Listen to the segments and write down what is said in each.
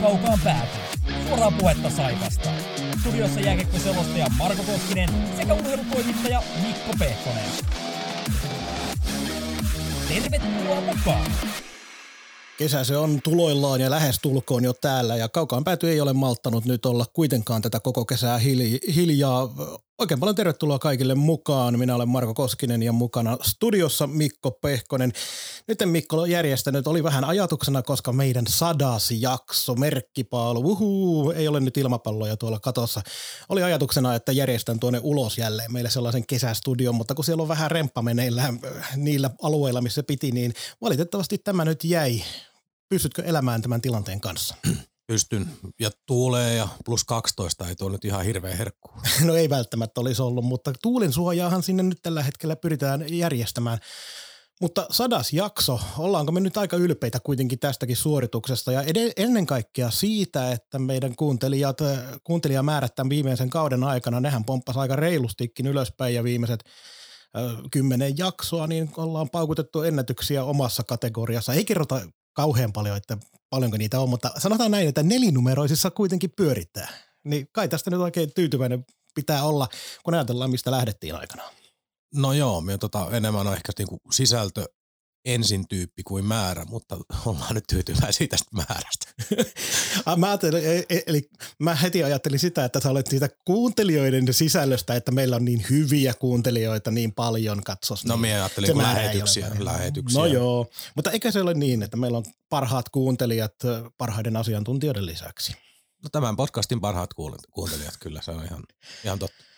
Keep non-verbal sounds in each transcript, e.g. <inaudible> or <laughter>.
kaukaan pääty. Suoraa puhetta Saipasta. Studiossa jääkiekkoselostaja Marko Koskinen sekä urheilutoimittaja Mikko Pehkonen. Tervetuloa mukaan! Kesä se on tuloillaan ja lähes tulkoon jo täällä ja kaukaan pääty ei ole malttanut nyt olla kuitenkaan tätä koko kesää hiljaa. Oikein paljon tervetuloa kaikille mukaan. Minä olen Marko Koskinen ja mukana studiossa Mikko Pehkonen. Nyt Mikko järjestänyt, oli vähän ajatuksena, koska meidän sadas jakso, merkkipaalu, uhuu, ei ole nyt ilmapalloja tuolla katossa. Oli ajatuksena, että järjestän tuonne ulos jälleen meille sellaisen kesästudion, mutta kun siellä on vähän remppa meneillään niillä alueilla, missä piti, niin valitettavasti tämä nyt jäi Pystytkö elämään tämän tilanteen kanssa? Pystyn. Ja tuulee ja plus 12 ei tuo nyt ihan hirveä herkku. <laughs> no ei välttämättä olisi ollut, mutta tuulen suojaahan sinne nyt tällä hetkellä pyritään järjestämään. Mutta sadas jakso, ollaanko me nyt aika ylpeitä kuitenkin tästäkin suorituksesta ja ennen kaikkea siitä, että meidän kuuntelijat, kuuntelijamäärät tämän viimeisen kauden aikana, nehän pomppas aika reilustikin ylöspäin ja viimeiset kymmenen jaksoa, niin ollaan paukutettu ennätyksiä omassa kategoriassa. Ei kerrota kauhean paljon, että paljonko niitä on, mutta sanotaan näin, että nelinumeroisissa kuitenkin pyörittää. Niin kai tästä nyt oikein tyytyväinen pitää olla, kun ajatellaan, mistä lähdettiin aikanaan. No joo, me tota, enemmän on ehkä niinku sisältö ensin tyyppi kuin määrä, mutta ollaan nyt tyytyväisiä tästä määrästä. <laughs> mä e, e, eli mä heti ajattelin sitä, että sä olet siitä kuuntelijoiden sisällöstä, että meillä on niin hyviä kuuntelijoita niin paljon katsos. No niin ajattelin, kun lähetyksiä, lähetyksiä. No joo, mutta eikä se ole niin, että meillä on parhaat kuuntelijat parhaiden asiantuntijoiden lisäksi. No tämän podcastin parhaat kuuntelijat kyllä, se on ihan, ihan totta.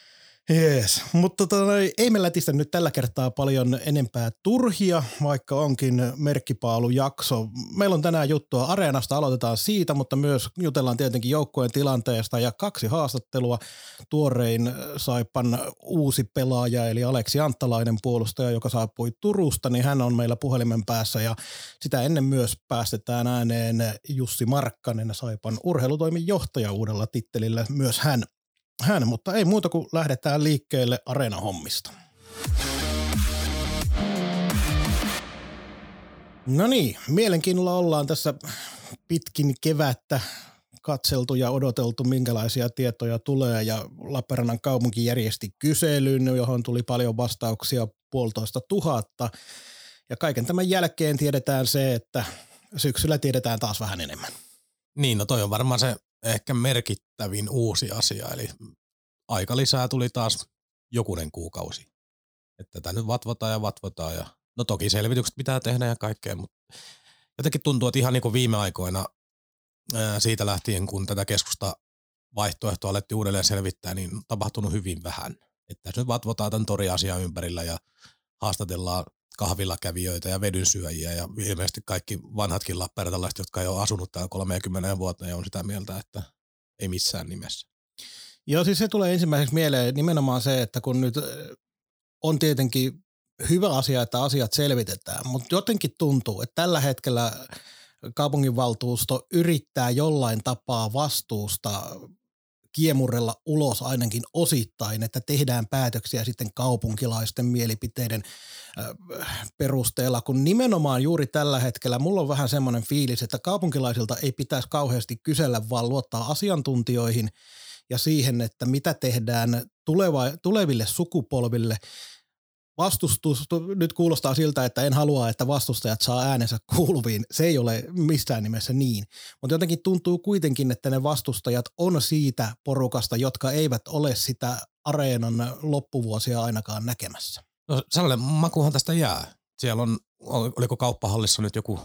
Jees, mutta tota, ei me lätistä nyt tällä kertaa paljon enempää turhia, vaikka onkin merkkipaalujakso. Meillä on tänään juttua Areenasta, aloitetaan siitä, mutta myös jutellaan tietenkin joukkojen tilanteesta ja kaksi haastattelua. Tuorein Saipan uusi pelaaja eli Aleksi Anttalainen puolustaja, joka saapui Turusta, niin hän on meillä puhelimen päässä ja sitä ennen myös päästetään ääneen Jussi Markkanen, Saipan urheilutoimin johtaja uudella tittelillä. Myös hän hän, mutta ei muuta kuin lähdetään liikkeelle areenahommista. No niin, mielenkiinnolla ollaan tässä pitkin kevättä katseltu ja odoteltu, minkälaisia tietoja tulee. Ja Lappeenrannan kaupunki järjesti kyselyn, johon tuli paljon vastauksia, puolitoista tuhatta. Ja kaiken tämän jälkeen tiedetään se, että syksyllä tiedetään taas vähän enemmän. Niin, no toi on varmaan se ehkä merkittävin uusi asia, eli aika lisää tuli taas jokunen kuukausi. Että tätä nyt vatvotaan ja vatvotaan ja no toki selvitykset pitää tehdä ja kaikkea, mutta jotenkin tuntuu, että ihan niin kuin viime aikoina siitä lähtien, kun tätä keskusta vaihtoehtoa alettiin uudelleen selvittää, niin on tapahtunut hyvin vähän. Että nyt vatvotaan tämän toriasian ympärillä ja haastatellaan kahvilla kävijöitä ja vedynsyöjiä ja ilmeisesti kaikki vanhatkin lappeenrantalaiset, jotka ei ole asunut täällä 30 vuotta ja on sitä mieltä, että ei missään nimessä. Joo, siis se tulee ensimmäiseksi mieleen nimenomaan se, että kun nyt on tietenkin hyvä asia, että asiat selvitetään, mutta jotenkin tuntuu, että tällä hetkellä kaupunginvaltuusto yrittää jollain tapaa vastuusta kiemurrella ulos ainakin osittain, että tehdään päätöksiä sitten kaupunkilaisten mielipiteiden perusteella, kun nimenomaan juuri tällä hetkellä mulla on vähän semmoinen fiilis, että kaupunkilaisilta ei pitäisi kauheasti kysellä, vaan luottaa asiantuntijoihin ja siihen, että mitä tehdään tuleva, tuleville sukupolville – vastustus nyt kuulostaa siltä, että en halua, että vastustajat saa äänensä kuuluviin. Se ei ole missään nimessä niin. Mutta jotenkin tuntuu kuitenkin, että ne vastustajat on siitä porukasta, jotka eivät ole sitä areenan loppuvuosia ainakaan näkemässä. No sellainen makuhan tästä jää. Siellä on, oliko kauppahallissa nyt joku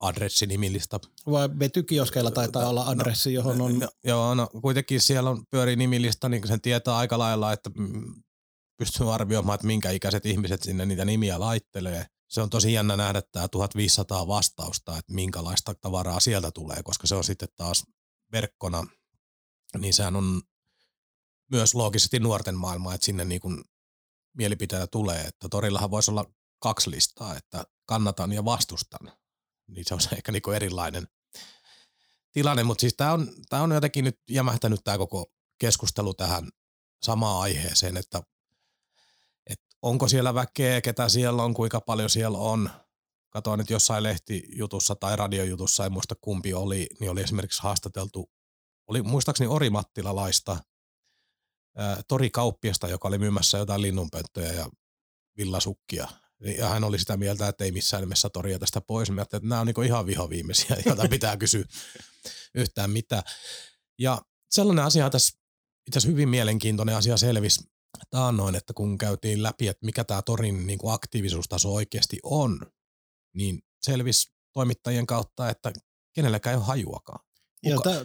adressinimilista. Vai vetykioskeilla taitaa no, olla adressi, johon on... No, joo, no kuitenkin siellä on pyörii nimilista, niin sen tietää aika lailla, että pystyy arvioimaan, että minkä ikäiset ihmiset sinne niitä nimiä laittelee. Se on tosi jännä nähdä tämä 1500 vastausta, että minkälaista tavaraa sieltä tulee, koska se on sitten taas verkkona, niin sehän on myös loogisesti nuorten maailma, että sinne niin kuin mielipiteitä tulee, että torillahan voisi olla kaksi listaa, että kannatan ja vastustan, niin se on ehkä niin kuin erilainen tilanne, mutta siis tämä on, tämä on jotenkin nyt jämähtänyt tämä koko keskustelu tähän samaan aiheeseen, että onko siellä väkeä, ketä siellä on, kuinka paljon siellä on. katoin nyt jossain lehtijutussa tai radiojutussa, en muista kumpi oli, niin oli esimerkiksi haastateltu, oli muistaakseni Orimattilalaista, torikauppiasta, joka oli myymässä jotain linnunpönttöjä ja villasukkia. Ja hän oli sitä mieltä, että ei missään nimessä toria tästä pois. Mä että nämä on niin ihan vihoviimeisiä, <laughs> joita pitää kysyä yhtään mitään. Ja sellainen asia tässä itse asiassa hyvin mielenkiintoinen asia selvisi taannoin, että kun käytiin läpi, että mikä tämä torin niin kuin aktiivisuustaso oikeasti on, niin selvisi toimittajien kautta, että kenelläkään ei ole hajuakaan.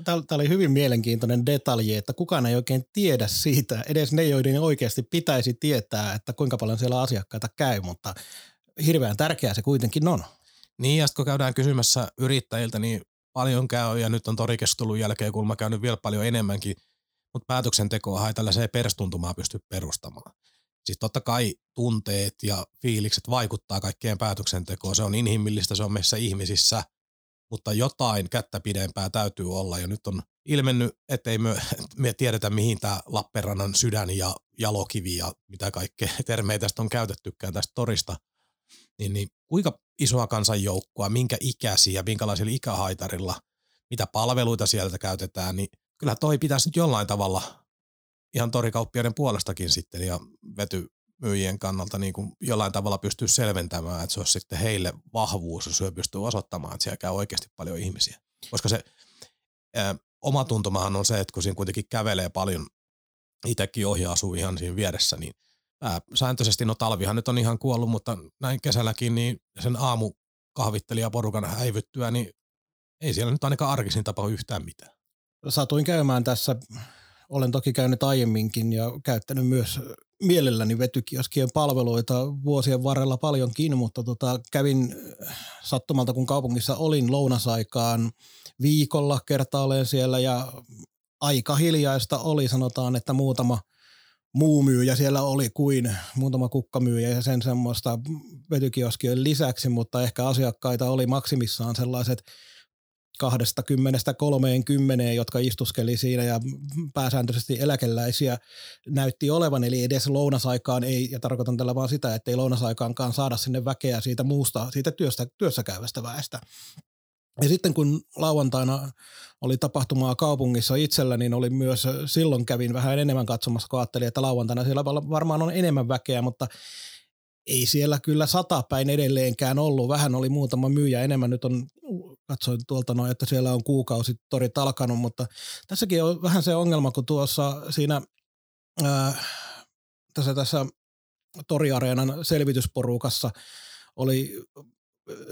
Tämä oli hyvin mielenkiintoinen detalji, että kukaan ei oikein tiedä siitä, edes ne, joiden oikeasti pitäisi tietää, että kuinka paljon siellä asiakkaita käy, mutta hirveän tärkeää se kuitenkin on. Niin, ja kun käydään kysymässä yrittäjiltä, niin paljon käy, ja nyt on torikeskustelun jälkeen kun mä käynyt vielä paljon enemmänkin, mutta päätöksentekoa ei tällaiseen perstuntumaan pysty perustamaan. Siis totta kai tunteet ja fiilikset vaikuttaa kaikkeen päätöksentekoon. Se on inhimillistä, se on meissä ihmisissä – mutta jotain kättä pidempää täytyy olla. Ja nyt on ilmennyt, ettei me, me tiedetä, mihin tämä Lappeenrannan sydän ja jalokivi ja mitä kaikkea <laughs> termejä tästä on käytettykään tästä torista. Niin, niin kuinka isoa kansanjoukkoa, minkä ikäisiä, minkälaisilla ikähaitarilla, mitä palveluita sieltä käytetään, niin kyllä toi pitäisi nyt jollain tavalla ihan torikauppiaiden puolestakin sitten ja vety myyjien kannalta niin kuin jollain tavalla pystyy selventämään, että se olisi sitten heille vahvuus, jos se pystyy osoittamaan, että siellä käy oikeasti paljon ihmisiä. Koska se ää, oma tuntumahan on se, että kun siinä kuitenkin kävelee paljon, itsekin ohi asuu ihan siinä vieressä, niin ää, sääntöisesti, no talvihan nyt on ihan kuollut, mutta näin kesälläkin, niin sen aamu porukan häivyttyä, niin ei siellä nyt ainakaan arkisin tapahdu yhtään mitään. Satuin käymään tässä, olen toki käynyt aiemminkin ja käyttänyt myös mielelläni vetykioskien palveluita vuosien varrella paljonkin, mutta tota, kävin äh, sattumalta, kun kaupungissa olin lounasaikaan viikolla kertaalleen siellä ja aika hiljaista oli, sanotaan, että muutama muu myyjä siellä oli kuin muutama kukkamyyjä ja sen semmoista vetykioskien lisäksi, mutta ehkä asiakkaita oli maksimissaan sellaiset – kahdesta kymmenestä kolmeen kymmeneen, jotka istuskeli siinä ja pääsääntöisesti eläkeläisiä näytti olevan, eli edes lounasaikaan ei, ja tarkoitan tällä vaan sitä, että ei lounasaikaankaan saada sinne väkeä siitä muusta, siitä työstä, työssä käyvästä väestä. Ja sitten kun lauantaina oli tapahtumaa kaupungissa itsellä, niin oli myös, silloin kävin vähän enemmän katsomassa, kun ajattelin, että lauantaina siellä varmaan on enemmän väkeä, mutta ei siellä kyllä sata päin edelleenkään ollut. Vähän oli muutama myyjä enemmän. Nyt on, katsoin tuolta noin, että siellä on kuukausi torit alkanut, mutta tässäkin on vähän se ongelma, kun tuossa siinä ää, tässä, tässä Toriareenan selvitysporukassa oli,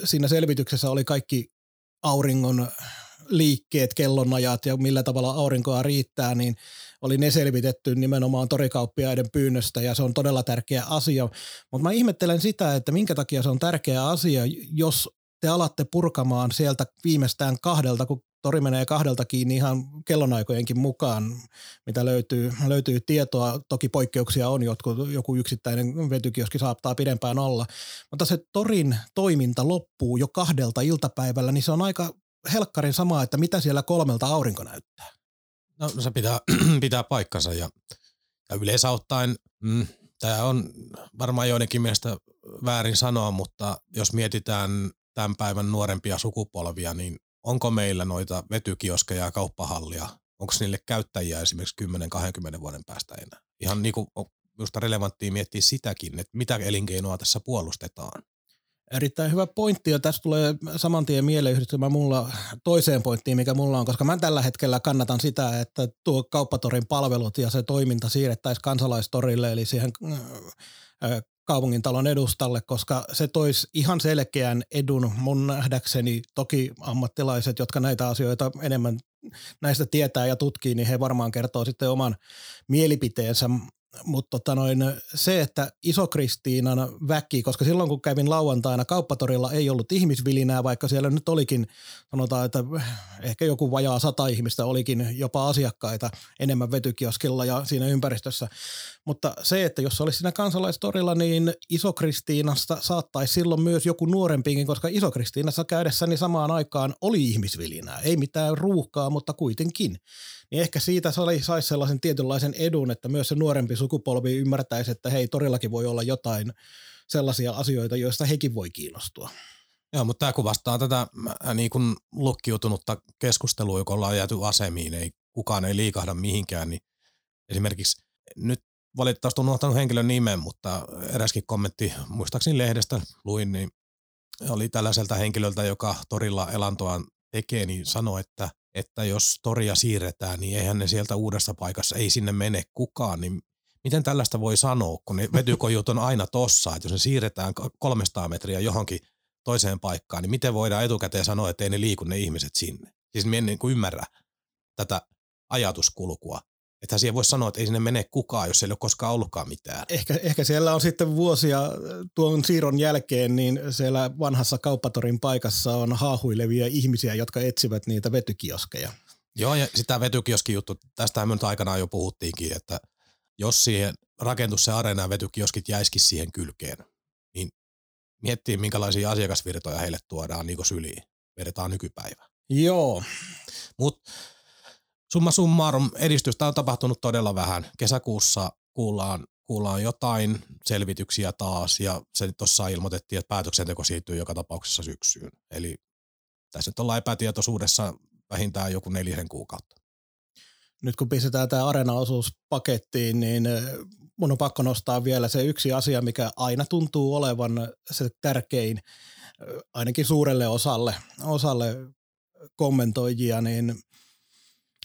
siinä selvityksessä oli kaikki auringon liikkeet, kellonajat ja millä tavalla aurinkoa riittää, niin oli ne selvitetty nimenomaan torikauppiaiden pyynnöstä ja se on todella tärkeä asia. Mutta mä ihmettelen sitä, että minkä takia se on tärkeä asia, jos te alatte purkamaan sieltä viimeistään kahdelta, kun tori menee kahdelta kiinni ihan kellonaikojenkin mukaan, mitä löytyy, löytyy tietoa. Toki poikkeuksia on, jotkut, joku yksittäinen vetykioski saattaa pidempään olla. Mutta se torin toiminta loppuu jo kahdelta iltapäivällä, niin se on aika helkkarin sama, että mitä siellä kolmelta aurinko näyttää. No se pitää, <clears throat> pitää paikkansa ja, ja yleensä ottaen, mm, tämä on varmaan joidenkin mielestä väärin sanoa, mutta jos mietitään tämän päivän nuorempia sukupolvia, niin onko meillä noita vetykioskeja ja kauppahallia, onko niille käyttäjiä esimerkiksi 10-20 vuoden päästä enää? Ihan niin kuin minusta relevanttia miettiä sitäkin, että mitä elinkeinoa tässä puolustetaan. Erittäin hyvä pointti ja tässä tulee saman tien mieleen mulla toiseen pointtiin, mikä mulla on, koska mä tällä hetkellä kannatan sitä, että tuo kauppatorin palvelut ja se toiminta siirrettäisiin kansalaistorille eli siihen kaupungin talon edustalle, koska se toisi ihan selkeän edun mun nähdäkseni. Toki ammattilaiset, jotka näitä asioita enemmän näistä tietää ja tutkii, niin he varmaan kertoo sitten oman mielipiteensä, mutta tota noin, se, että Iso-Kristiinan väki, koska silloin kun kävin lauantaina kauppatorilla ei ollut ihmisvilinää, vaikka siellä nyt olikin, sanotaan, että ehkä joku vajaa sata ihmistä olikin jopa asiakkaita enemmän vetykioskilla ja siinä ympäristössä. Mutta se, että jos olisi siinä kansalaistorilla, niin Iso-Kristiinasta saattaisi silloin myös joku nuorempikin, koska Iso-Kristiinassa käydessäni samaan aikaan oli ihmisvilinää. Ei mitään ruuhkaa, mutta kuitenkin niin ehkä siitä saisi sellaisen tietynlaisen edun, että myös se nuorempi sukupolvi ymmärtäisi, että hei, torillakin voi olla jotain sellaisia asioita, joista hekin voi kiinnostua. Joo, mutta tämä kuvastaa tätä äh, niin kuin lukkiutunutta keskustelua, joka ollaan jääty asemiin, ei, kukaan ei liikahda mihinkään, niin esimerkiksi nyt valitettavasti on unohtanut henkilön nimen, mutta eräskin kommentti, muistaakseni lehdestä luin, niin oli tällaiselta henkilöltä, joka torilla elantoaan tekee, niin sanoi, että, että jos toria siirretään, niin eihän ne sieltä uudessa paikassa, ei sinne mene kukaan, niin miten tällaista voi sanoa, kun ne vetykojut on aina tossa, että jos ne siirretään 300 metriä johonkin toiseen paikkaan, niin miten voidaan etukäteen sanoa, että ei ne liiku ne ihmiset sinne? Siis me en niin kuin ymmärrä tätä ajatuskulkua. Että siihen voisi sanoa, että ei sinne mene kukaan, jos ei ole koskaan ollutkaan mitään. Ehkä, ehkä siellä on sitten vuosia tuon siirron jälkeen, niin siellä vanhassa kauppatorin paikassa on haahuilevia ihmisiä, jotka etsivät niitä vetykioskeja. Joo, ja sitä vetykioski juttu, tästähän me nyt aikanaan jo puhuttiinkin, että jos siihen rakentus se areena ja vetykioskit jäiskin siihen kylkeen, niin miettii minkälaisia asiakasvirtoja heille tuodaan niin syliin. Vedetään nykypäivä. Joo. Mutta summa summarum, edistystä on tapahtunut todella vähän. Kesäkuussa kuullaan, kuullaan jotain selvityksiä taas ja se tuossa ilmoitettiin, että päätöksenteko siirtyy joka tapauksessa syksyyn. Eli tässä nyt ollaan epätietoisuudessa vähintään joku neljän kuukautta. Nyt kun pistetään tämä arena-osuus pakettiin, niin mun on pakko nostaa vielä se yksi asia, mikä aina tuntuu olevan se tärkein, ainakin suurelle osalle, osalle kommentoijia, niin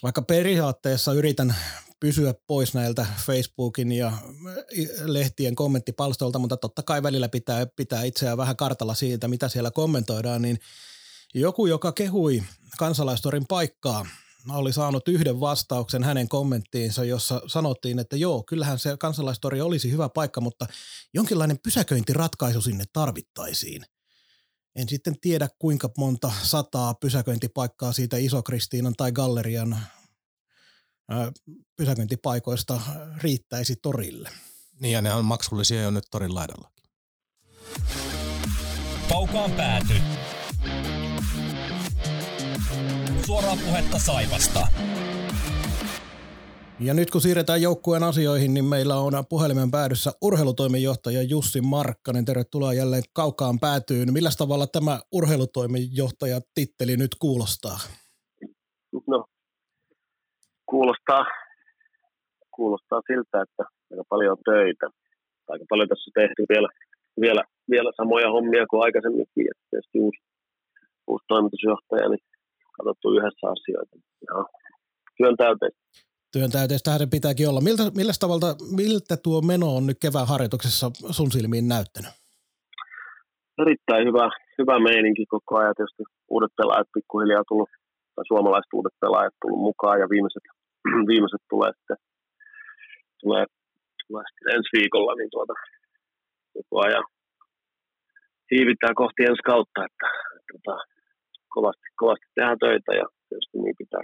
vaikka periaatteessa yritän pysyä pois näiltä Facebookin ja lehtien kommenttipalstolta, mutta totta kai välillä pitää, pitää itseään vähän kartalla siitä, mitä siellä kommentoidaan, niin joku, joka kehui kansalaistorin paikkaa, oli saanut yhden vastauksen hänen kommenttiinsa, jossa sanottiin, että joo, kyllähän se kansalaistori olisi hyvä paikka, mutta jonkinlainen pysäköintiratkaisu sinne tarvittaisiin. En sitten tiedä, kuinka monta sataa pysäköintipaikkaa siitä Iso-Kristiinan tai Gallerian pysäköintipaikoista riittäisi torille. Niin ja ne on maksullisia jo nyt torin laidallakin. Kaukaan pääty. Suoraa puhetta Saivasta. Ja nyt kun siirretään joukkueen asioihin, niin meillä on puhelimen päädyssä urheilutoimenjohtaja Jussi Markkanen. Tervetuloa jälleen kaukaan päätyyn. Millä tavalla tämä urheilutoimenjohtaja titteli nyt kuulostaa? No, kuulostaa, kuulostaa siltä, että aika paljon töitä. Aika paljon tässä on tehty vielä, vielä, vielä samoja hommia kuin aikaisemminkin. Ja tietysti uusi, uusi toimitusjohtaja, niin katsottu yhdessä asioita. Ja työn täyteistä työn täyteistähän pitääkin olla. Miltä, millä tavalla, miltä tuo meno on nyt kevään harjoituksessa sun silmiin näyttänyt? Erittäin hyvä, hyvä meininki koko ajan. Tietysti uudet pelaajat pikkuhiljaa tullut, tai suomalaiset uudet pelaajat tullut mukaan ja viimeiset, <clears throat> viimeiset tulee sitten tulee, tulee sitten ensi viikolla, niin tuota, koko ajan hiivitään kohti ensi kautta, että, että, että tota, kovasti, kovasti tehdään töitä ja tietysti niin pitää.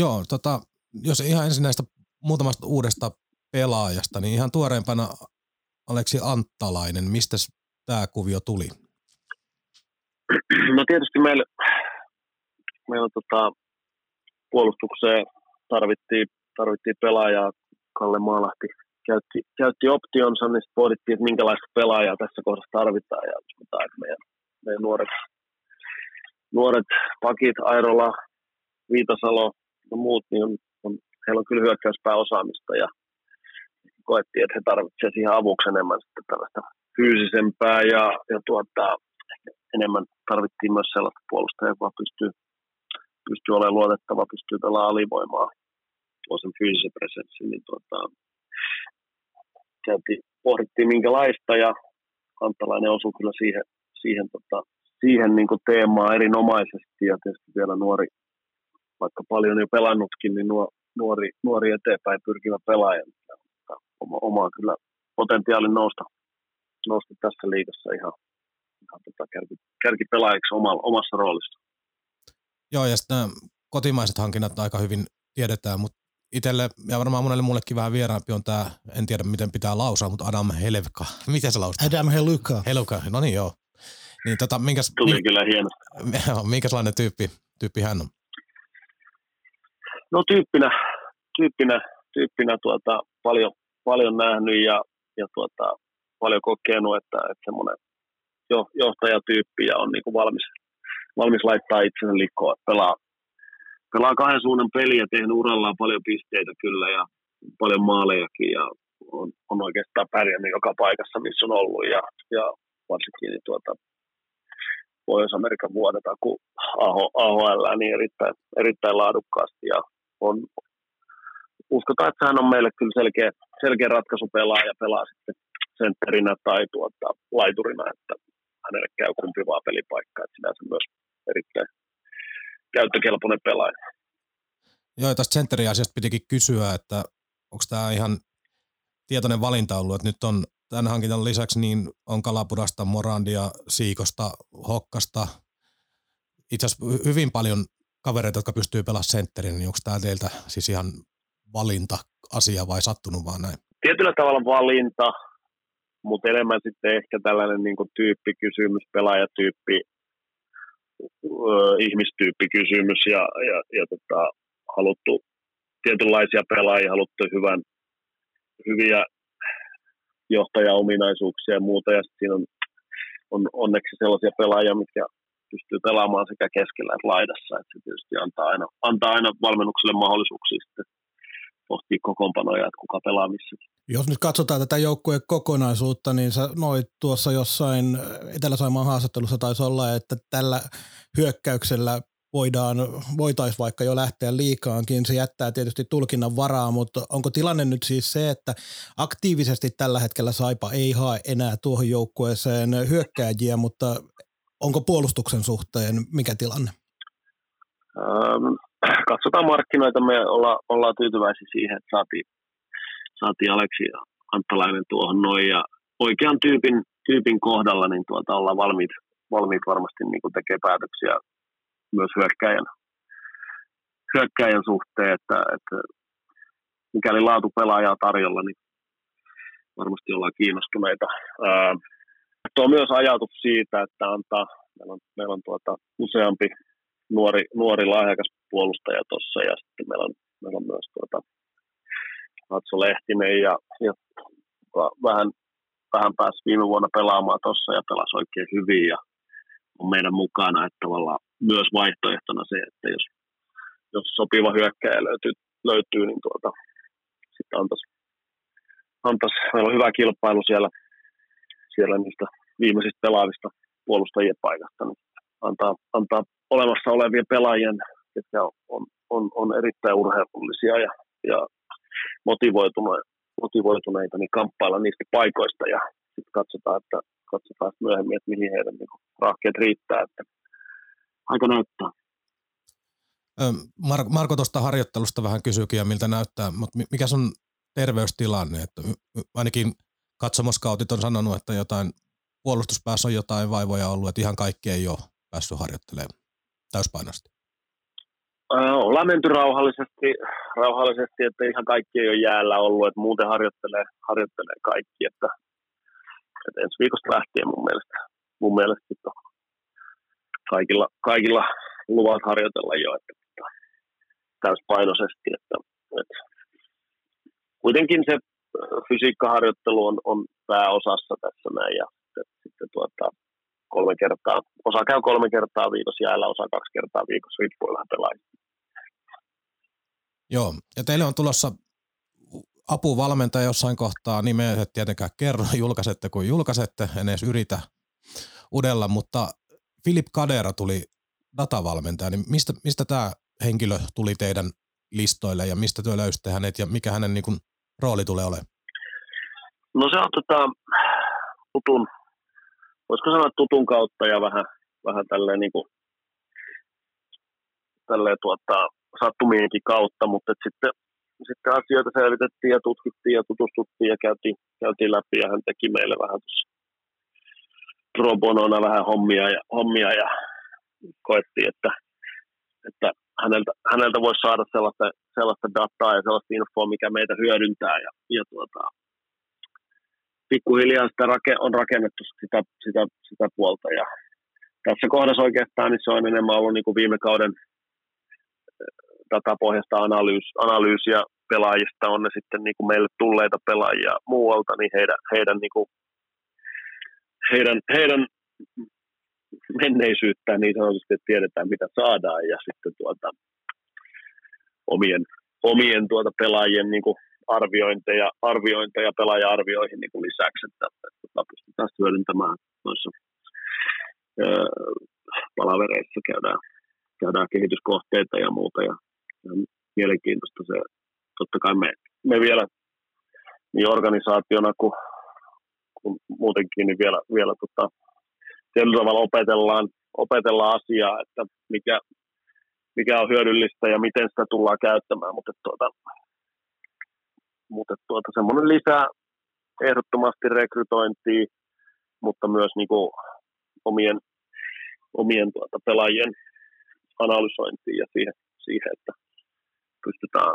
Joo, tota, jos ihan ensin näistä muutamasta uudesta pelaajasta, niin ihan tuoreempana Aleksi Anttalainen, mistä tämä kuvio tuli? No tietysti meillä, meillä tota, puolustukseen tarvittiin, tarvittiin pelaajaa. Kalle Maalahti käytti, käytti optionsa, niin sitten pohdittiin, että minkälaista pelaajaa tässä kohdassa tarvitaan. Ja että meidän, meidän nuoret, nuoret pakit, Airola, Viitasalo ja muut, niin on, heillä on kyllä hyökkäyspääosaamista ja koettiin, että he tarvitsevat siihen avuksi enemmän sitten tällaista fyysisempää ja, ja tuota, enemmän tarvittiin myös sellaista puolustajaa, joka pystyy, pystyy olemaan luotettava, pystyy pelaamaan alivoimaa, tuo sen fyysisen presenssin, niin tuota, käytiin, pohdittiin minkälaista ja Kantalainen osui kyllä siihen, siihen, tota, siihen niin teemaan erinomaisesti ja tietysti vielä nuori, vaikka paljon jo pelannutkin, niin nuo, nuori, nuori eteenpäin pyrkivä pelaaja. Oma, omaa kyllä potentiaalin nousta, nousta tässä liigassa ihan, ihan tota kärki, kärkipelaajiksi oma, omassa roolissa. Joo, ja sitten kotimaiset hankinnat aika hyvin tiedetään, mutta itselle ja varmaan monelle muullekin vähän vieraampi on tämä, en tiedä miten pitää lausua, mutta Adam Helevka. <laughs> Miten se lausuu? Adam Heluka. Heluka, no niin joo. Niin tota, minkäs, Tuli kyllä hieno. <laughs> Minkälainen tyyppi, tyyppi hän on? No tyyppinä, tyyppinä, tyyppinä tuota, paljon, paljon nähnyt ja, ja tuota, paljon kokenut, että, että semmoinen, johtajatyyppi ja on niin kuin valmis, valmis laittaa itsensä likoon, pelaa, pelaa kahden suunnan peliä, tehnyt urallaan paljon pisteitä kyllä ja paljon maalejakin ja on, on oikeastaan pärjännyt joka paikassa, missä on ollut ja, ja varsinkin niin tuota, Pohjois-Amerikan vuodeta kuin AHL niin erittäin, erittäin laadukkaasti ja on, uskotaan, että hän on meille kyllä selkeä, selkeä ratkaisu pelaa ja pelaa sitten sentterinä tai tuota, laiturina, että hänelle käy kumpi vaan pelipaikka, että sinänsä myös erittäin käyttökelpoinen pelaaja. Joo, tästä sentteriasiasta pitikin kysyä, että onko tämä ihan tietoinen valinta ollut, että nyt on tämän hankintan lisäksi niin on Kalapurasta, Morandia, Siikosta, Hokkasta, itse asiassa hyvin paljon kavereita, jotka pystyy pelaamaan sentterin, niin onko tämä teiltä siis ihan valinta asia vai sattunut vaan näin? Tietyllä tavalla valinta, mutta enemmän sitten ehkä tällainen niin kuin tyyppikysymys, pelaajatyyppi, ihmistyyppikysymys ja, ja, ja tota, haluttu tietynlaisia pelaajia, haluttu hyvän, hyviä johtajaominaisuuksia ja muuta, ja siinä on, on onneksi sellaisia pelaajia, mitkä pystyy pelaamaan sekä keskellä että laidassa, että se tietysti antaa aina, antaa aina valmennukselle mahdollisuuksia sitten pohtia kokoonpanoja, että kuka pelaa missäkin. Jos nyt katsotaan tätä joukkueen kokonaisuutta, niin sä noit tuossa jossain Etelä-Saimaan haastattelussa taisi olla, että tällä hyökkäyksellä voidaan, voitaisiin vaikka jo lähteä liikaankin. Se jättää tietysti tulkinnan varaa, mutta onko tilanne nyt siis se, että aktiivisesti tällä hetkellä Saipa ei hae enää tuohon joukkueeseen hyökkääjiä, mutta onko puolustuksen suhteen mikä tilanne? Ähm, katsotaan markkinoita, me olla, ollaan tyytyväisiä siihen, että saatiin, saatiin Aleksi Anttalainen tuohon noin ja oikean tyypin, tyypin kohdalla niin tuota ollaan valmiit, valmiit varmasti niin tekemään päätöksiä myös hyökkäjän, hyökkäjän suhteen, että, että mikäli laatu pelaajaa tarjolla, niin varmasti ollaan kiinnostuneita. Ää, tuo myös ajatus siitä, että antaa, meillä on, meillä on tuota, useampi nuori, nuori lahjakas puolustaja tuossa ja sitten meillä on, meillä on myös tuota, Hatso Lehtinen ja, ja vähän, vähän pääsi viime vuonna pelaamaan tuossa ja pelasi oikein hyvin ja on meidän mukana, että tavallaan myös vaihtoehtona se, että jos, jos sopiva hyökkäjä löytyy, löytyy niin tuota, sitten antaisi, antaisi, meillä on hyvä kilpailu siellä, siellä niistä viimeisistä pelaavista puolustajien paikasta, niin antaa, antaa olemassa olevien pelaajien, jotka on, on, on erittäin urheilullisia ja, ja motivoituneita, motivoituneita, niin kamppailla niistä paikoista ja sitten katsotaan, että katsotaan myöhemmin, että mihin heidän niin rahkeet riittää. Että aika näyttää. Mar- Marko tuosta harjoittelusta vähän kysyykin ja miltä näyttää, mutta mikä sun terveystilanne? Että ainakin katsomoskautit on sanonut, että jotain puolustuspäässä on jotain vaivoja ollut, että ihan kaikki ei ole päässyt harjoittelemaan täyspainoisesti. ollaan menty rauhallisesti, rauhallisesti, että ihan kaikki ei ole jäällä ollut, että muuten harjoittelee, harjoittelee kaikki, että, että ensi viikosta lähtien mun mielestä, mun mielestä on kaikilla, kaikilla luvat harjoitella jo, että, että täyspainoisesti, että, että kuitenkin se fysiikkaharjoittelu on, on pääosassa tässä näin ja sitten tuota, kolme kertaa, osa käy kolme kertaa viikossa jäällä, osa kaksi kertaa viikossa, riippuu vähän pelaajista. Joo, ja teille on tulossa apuvalmentaja jossain kohtaa, nimeä et tietenkään kerro, <laughs> julkaisette kuin julkaisette, en edes yritä udella, mutta Filip Kadera tuli datavalmentaja, niin mistä, mistä tämä henkilö tuli teidän listoille ja mistä työ löysitte hänet ja mikä hänen niin kuin, rooli tulee olemaan? No se on tota, tutun, voisiko sanoa tutun kautta ja vähän, vähän tälleen, niin kuin, tälleen tuota, sattumienkin kautta, mutta sitten, sitten asioita selvitettiin ja tutkittiin ja tutustuttiin ja käytiin, käytiin läpi ja hän teki meille vähän tuossa pro bonona vähän hommia ja, hommia ja koettiin, että, että häneltä, häneltä voisi saada sellaista, sellaista dataa ja sellaista infoa, mikä meitä hyödyntää ja, ja tuota, pikkuhiljaa sitä rake, on rakennettu sitä, sitä, sitä puolta. Ja tässä kohdassa oikeastaan niin se on enemmän ollut niin kuin viime kauden eh, datapohjasta analyys, analyysiä pelaajista, on ne sitten niin kuin meille tulleita pelaajia muualta, niin heidän, heidän, niin kuin, heidän, heidän menneisyyttä niin sanotusti, että tiedetään mitä saadaan. Ja sitten tuota, omien, omien tuota pelaajien niin kuin arviointeja, arviointeja pelaaja-arvioihin niin kuin lisäksi, että, että, että pystytään hyödyntämään noissa öö, palavereissa käydään, käydään kehityskohteita ja muuta. Ja, ja mielenkiintoista se, totta kai me, me vielä niin organisaationa kuin, kuin muutenkin, niin vielä, vielä tota, tietyllä tavalla opetellaan, opetellaan asiaa, että mikä, mikä on hyödyllistä ja miten sitä tullaan käyttämään, mutta tuota, mutta tuota, semmoinen lisää ehdottomasti rekrytointia, mutta myös niin kuin omien, omien tuota, pelaajien analysointiin ja siihen, siihen, että pystytään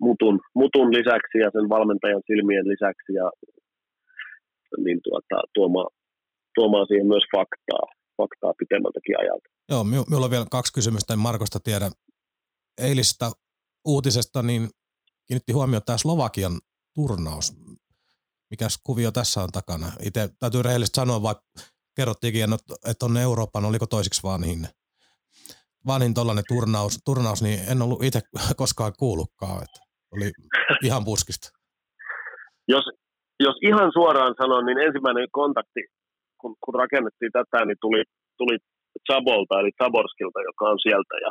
mutun, mutun lisäksi ja sen valmentajan silmien lisäksi ja niin tuota, tuomaan, tuomaan siihen myös faktaa, faktaa pitemmältäkin ajalta. Joo, minulla on vielä kaksi kysymystä, en Markosta tiedä. Eilisestä uutisesta niin kiinnitti huomioon tämä Slovakian turnaus. Mikäs kuvio tässä on takana? Itse täytyy rehellisesti sanoa, vaikka kerrottiinkin, että on Euroopan, oliko toisiksi vanhin, vanhin tuollainen turnaus, turnaus, niin en ollut itse <laughs> koskaan kuullutkaan. Että oli ihan puskista. Jos, jos ihan suoraan sanon, niin ensimmäinen kontakti, kun, kun rakennettiin tätä, niin tuli, tuli Chabolta, eli Chaborskilta, joka on sieltä, ja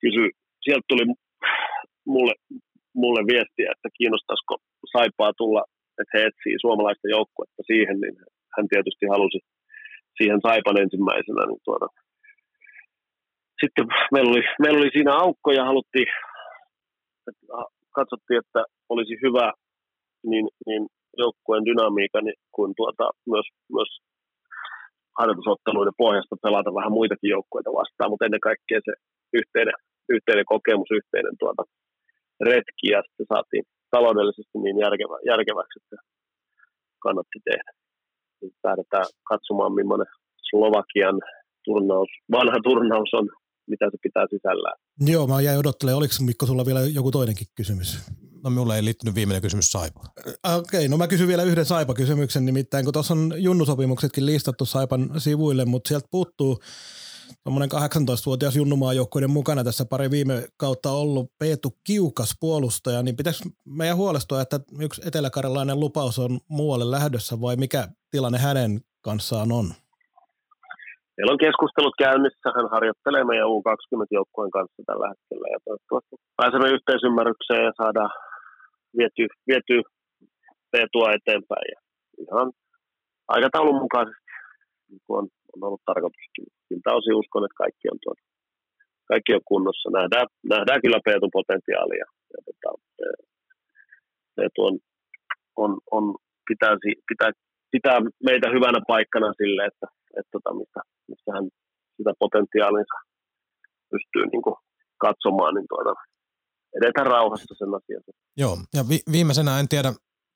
kysyi, sieltä tuli mulle, mulle viestiä, että kiinnostaisiko Saipaa tulla, että he etsii suomalaista joukkuetta siihen, niin hän tietysti halusi siihen Saipan ensimmäisenä. Niin tuota. Sitten meillä oli, meillä oli siinä aukko ja haluttiin, että katsottiin, että olisi hyvä niin, niin joukkueen dynamiikka niin kuin tuota, myös, myös harjoitusotteluiden pohjasta pelata vähän muitakin joukkueita vastaan, mutta ennen kaikkea se yhteinen, yhteinen kokemus, yhteinen tuota, retki ja sitten saatiin taloudellisesti niin järkevä, järkeväksi, että kannatti tehdä. Nyt lähdetään katsomaan, millainen Slovakian turnaus, vanha turnaus on, mitä se pitää sisällään. Joo, mä jäin odottelemaan. Oliko Mikko sulla vielä joku toinenkin kysymys? No minulle ei liittynyt viimeinen kysymys Saipa. Okei, okay, no mä kysyn vielä yhden Saipa-kysymyksen, nimittäin kun tuossa on junnusopimuksetkin listattu Saipan sivuille, mutta sieltä puuttuu tuommoinen 18-vuotias junnumaajoukkuiden mukana tässä pari viime kautta ollut Peetu Kiukas puolustaja, niin pitäisi meidän huolestua, että yksi eteläkarjalainen lupaus on muualle lähdössä vai mikä tilanne hänen kanssaan on? Meillä on keskustelut käynnissä. Hän harjoittelee meidän U20-joukkueen kanssa tällä hetkellä ja toivottavasti pääsemme yhteisymmärrykseen ja saadaan viety, viety Peetua eteenpäin. Ja ihan aikataulun mukaisesti, niin kuin on, on ollut tarkoituskin siltä osin uskon, että kaikki on, tuota, kaikki on kunnossa. Nähdään, nähdään kyllä Peetun potentiaalia. Ja, tota, Peetu on, on, on pitää, pitää, pitää, meitä hyvänä paikkana sille, että, että tota, mistä, mistä hän sitä potentiaalinsa pystyy niin kuin, katsomaan, niin tuota, edetään rauhassa sen asian. Joo, ja vi- viimeisenä en tiedä,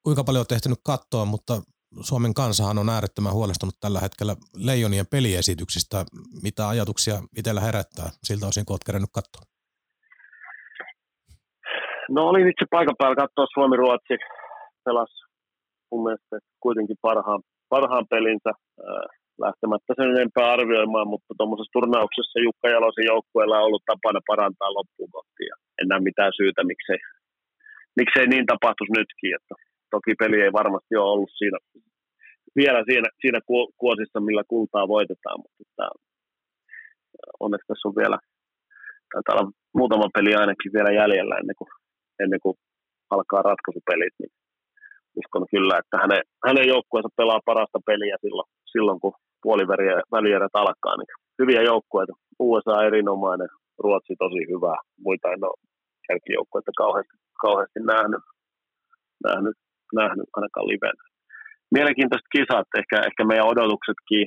kuinka paljon olet tehtynyt katsoa, mutta Suomen kansahan on äärettömän huolestunut tällä hetkellä leijonien peliesityksistä. Mitä ajatuksia itsellä herättää siltä osin, kun olet kerännyt katsoa? No olin itse paikan päällä katsoa Suomi-Ruotsi. Pelas mun mielestä kuitenkin parhaan, parhaan pelinsä äh, lähtemättä sen enempää arvioimaan, mutta tuommoisessa turnauksessa Jukka Jalosen joukkueella on ollut tapana parantaa loppuun kohti ja en näe mitään syytä, miksei, miksei niin tapahtuisi nytkin. Että toki peli ei varmasti ole ollut siinä, vielä siinä, siinä kuosissa, millä kultaa voitetaan, mutta että, onneksi tässä on vielä, taitaa olla muutama peli ainakin vielä jäljellä ennen kuin, ennen kuin alkaa ratkaisupelit, niin uskon kyllä, että hänen, hänen joukkueensa pelaa parasta peliä silloin, silloin kun puolivälierät alkaa. Niin hyviä joukkueita. USA erinomainen, Ruotsi tosi hyvä. Muita en ole kärkijoukkueita kauheasti, kauheasti nähnyt, nähnyt nähnyt ainakaan livenä. Mielenkiintoiset kisat, ehkä, ehkä meidän odotuksetkin,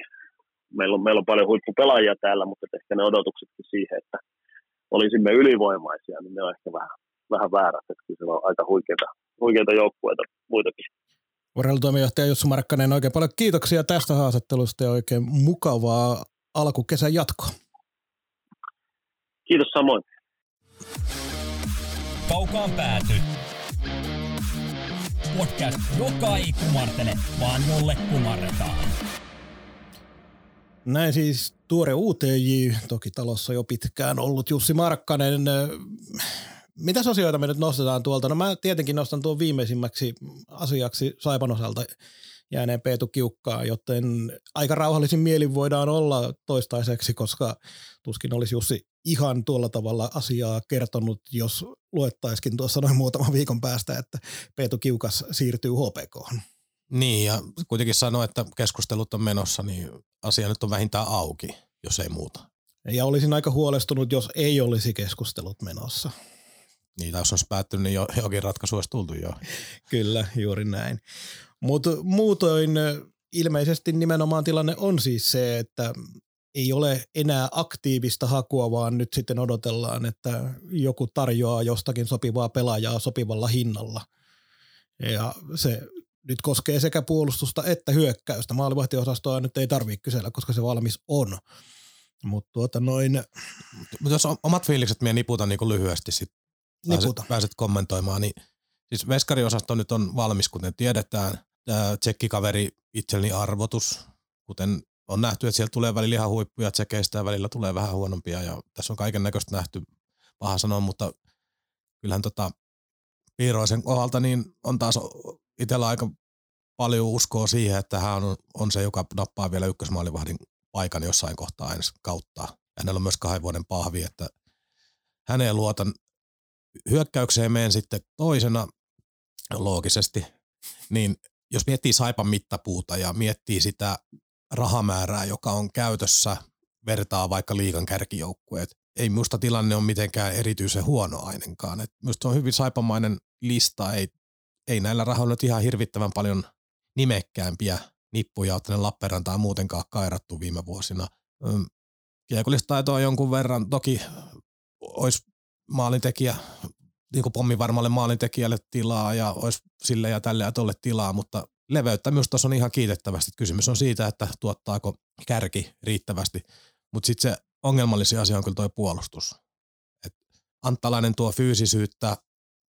meillä on, meillä on paljon huippupelaajia täällä, mutta ehkä ne odotuksetkin siihen, että olisimme ylivoimaisia, niin ne on ehkä vähän, vähän väärät, että se on aika huikeita, huikeita joukkueita muitakin. Urheilutoimijohtaja Jussu Markkanen, oikein paljon kiitoksia tästä haastattelusta ja oikein mukavaa alkukesän jatkoa. Kiitos samoin. Kaukaan pääty podcast, joka ei kumartele, vaan jolle kumarretaan. Näin siis tuore UTJ, toki talossa jo pitkään ollut Jussi Markkanen. Mitä asioita me nyt nostetaan tuolta? No mä tietenkin nostan tuon viimeisimmäksi asiaksi Saipan osalta jääneen Peetu Kiukkaa, joten aika rauhallisin mielin voidaan olla toistaiseksi, koska tuskin olisi Jussi ihan tuolla tavalla asiaa kertonut, jos luettaisikin tuossa noin muutaman viikon päästä, että Peetu Kiukas siirtyy HPK. Niin, ja kuitenkin sanoi, että keskustelut on menossa, niin asia nyt on vähintään auki, jos ei muuta. Ja olisin aika huolestunut, jos ei olisi keskustelut menossa. Niin, jos olisi päättynyt, niin jo, jokin ratkaisu olisi tultu jo. <laughs> Kyllä, juuri näin. Mutta muutoin ilmeisesti nimenomaan tilanne on siis se, että ei ole enää aktiivista hakua, vaan nyt sitten odotellaan, että joku tarjoaa jostakin sopivaa pelaajaa sopivalla hinnalla. Ja se nyt koskee sekä puolustusta että hyökkäystä. Maalivahtiosastoa nyt ei tarvitse kysellä, koska se valmis on. Mutta tuota noin... Mutta jos omat fiilikset minä niputan niin lyhyesti sit. Pääset, pääset kommentoimaan, niin siis veskariosasto nyt on valmis, kuten tiedetään. Tsekkikaveri itselleni arvotus, kuten on nähty, että sieltä tulee välillä ihan huippuja tsekeistä ja välillä tulee vähän huonompia ja tässä on kaiken näköistä nähty, paha sanoa, mutta kyllähän tota Piiroisen kohdalta niin on taas itsellä aika paljon uskoa siihen, että hän on, on se, joka nappaa vielä ykkösmaalivahdin paikan jossain kohtaa ensi kautta. Ja hänellä on myös kahden vuoden pahvi, että häneen luotan hyökkäykseen meen sitten toisena loogisesti, niin jos miettii Saipan mittapuuta ja miettii sitä rahamäärää, joka on käytössä, vertaa vaikka liikan kärkijoukkueet, ei minusta tilanne ole mitenkään erityisen huono ainakaan. minusta on hyvin saipamainen lista, ei, ei näillä rahoilla nyt ihan hirvittävän paljon nimekkäämpiä nippuja ole tänne Lappeenrantaan muutenkaan kairattu viime vuosina. Kiekollistaitoa on jonkun verran, toki olisi maalintekijä, niin kuin pommivarmalle maalintekijälle tilaa ja olisi sille ja tälle ja tolle tilaa, mutta leveyttä myös tuossa on ihan kiitettävästi. Kysymys on siitä, että tuottaako kärki riittävästi, mutta sitten se ongelmallisin asia on kyllä tuo puolustus. Et Anttalainen tuo fyysisyyttä,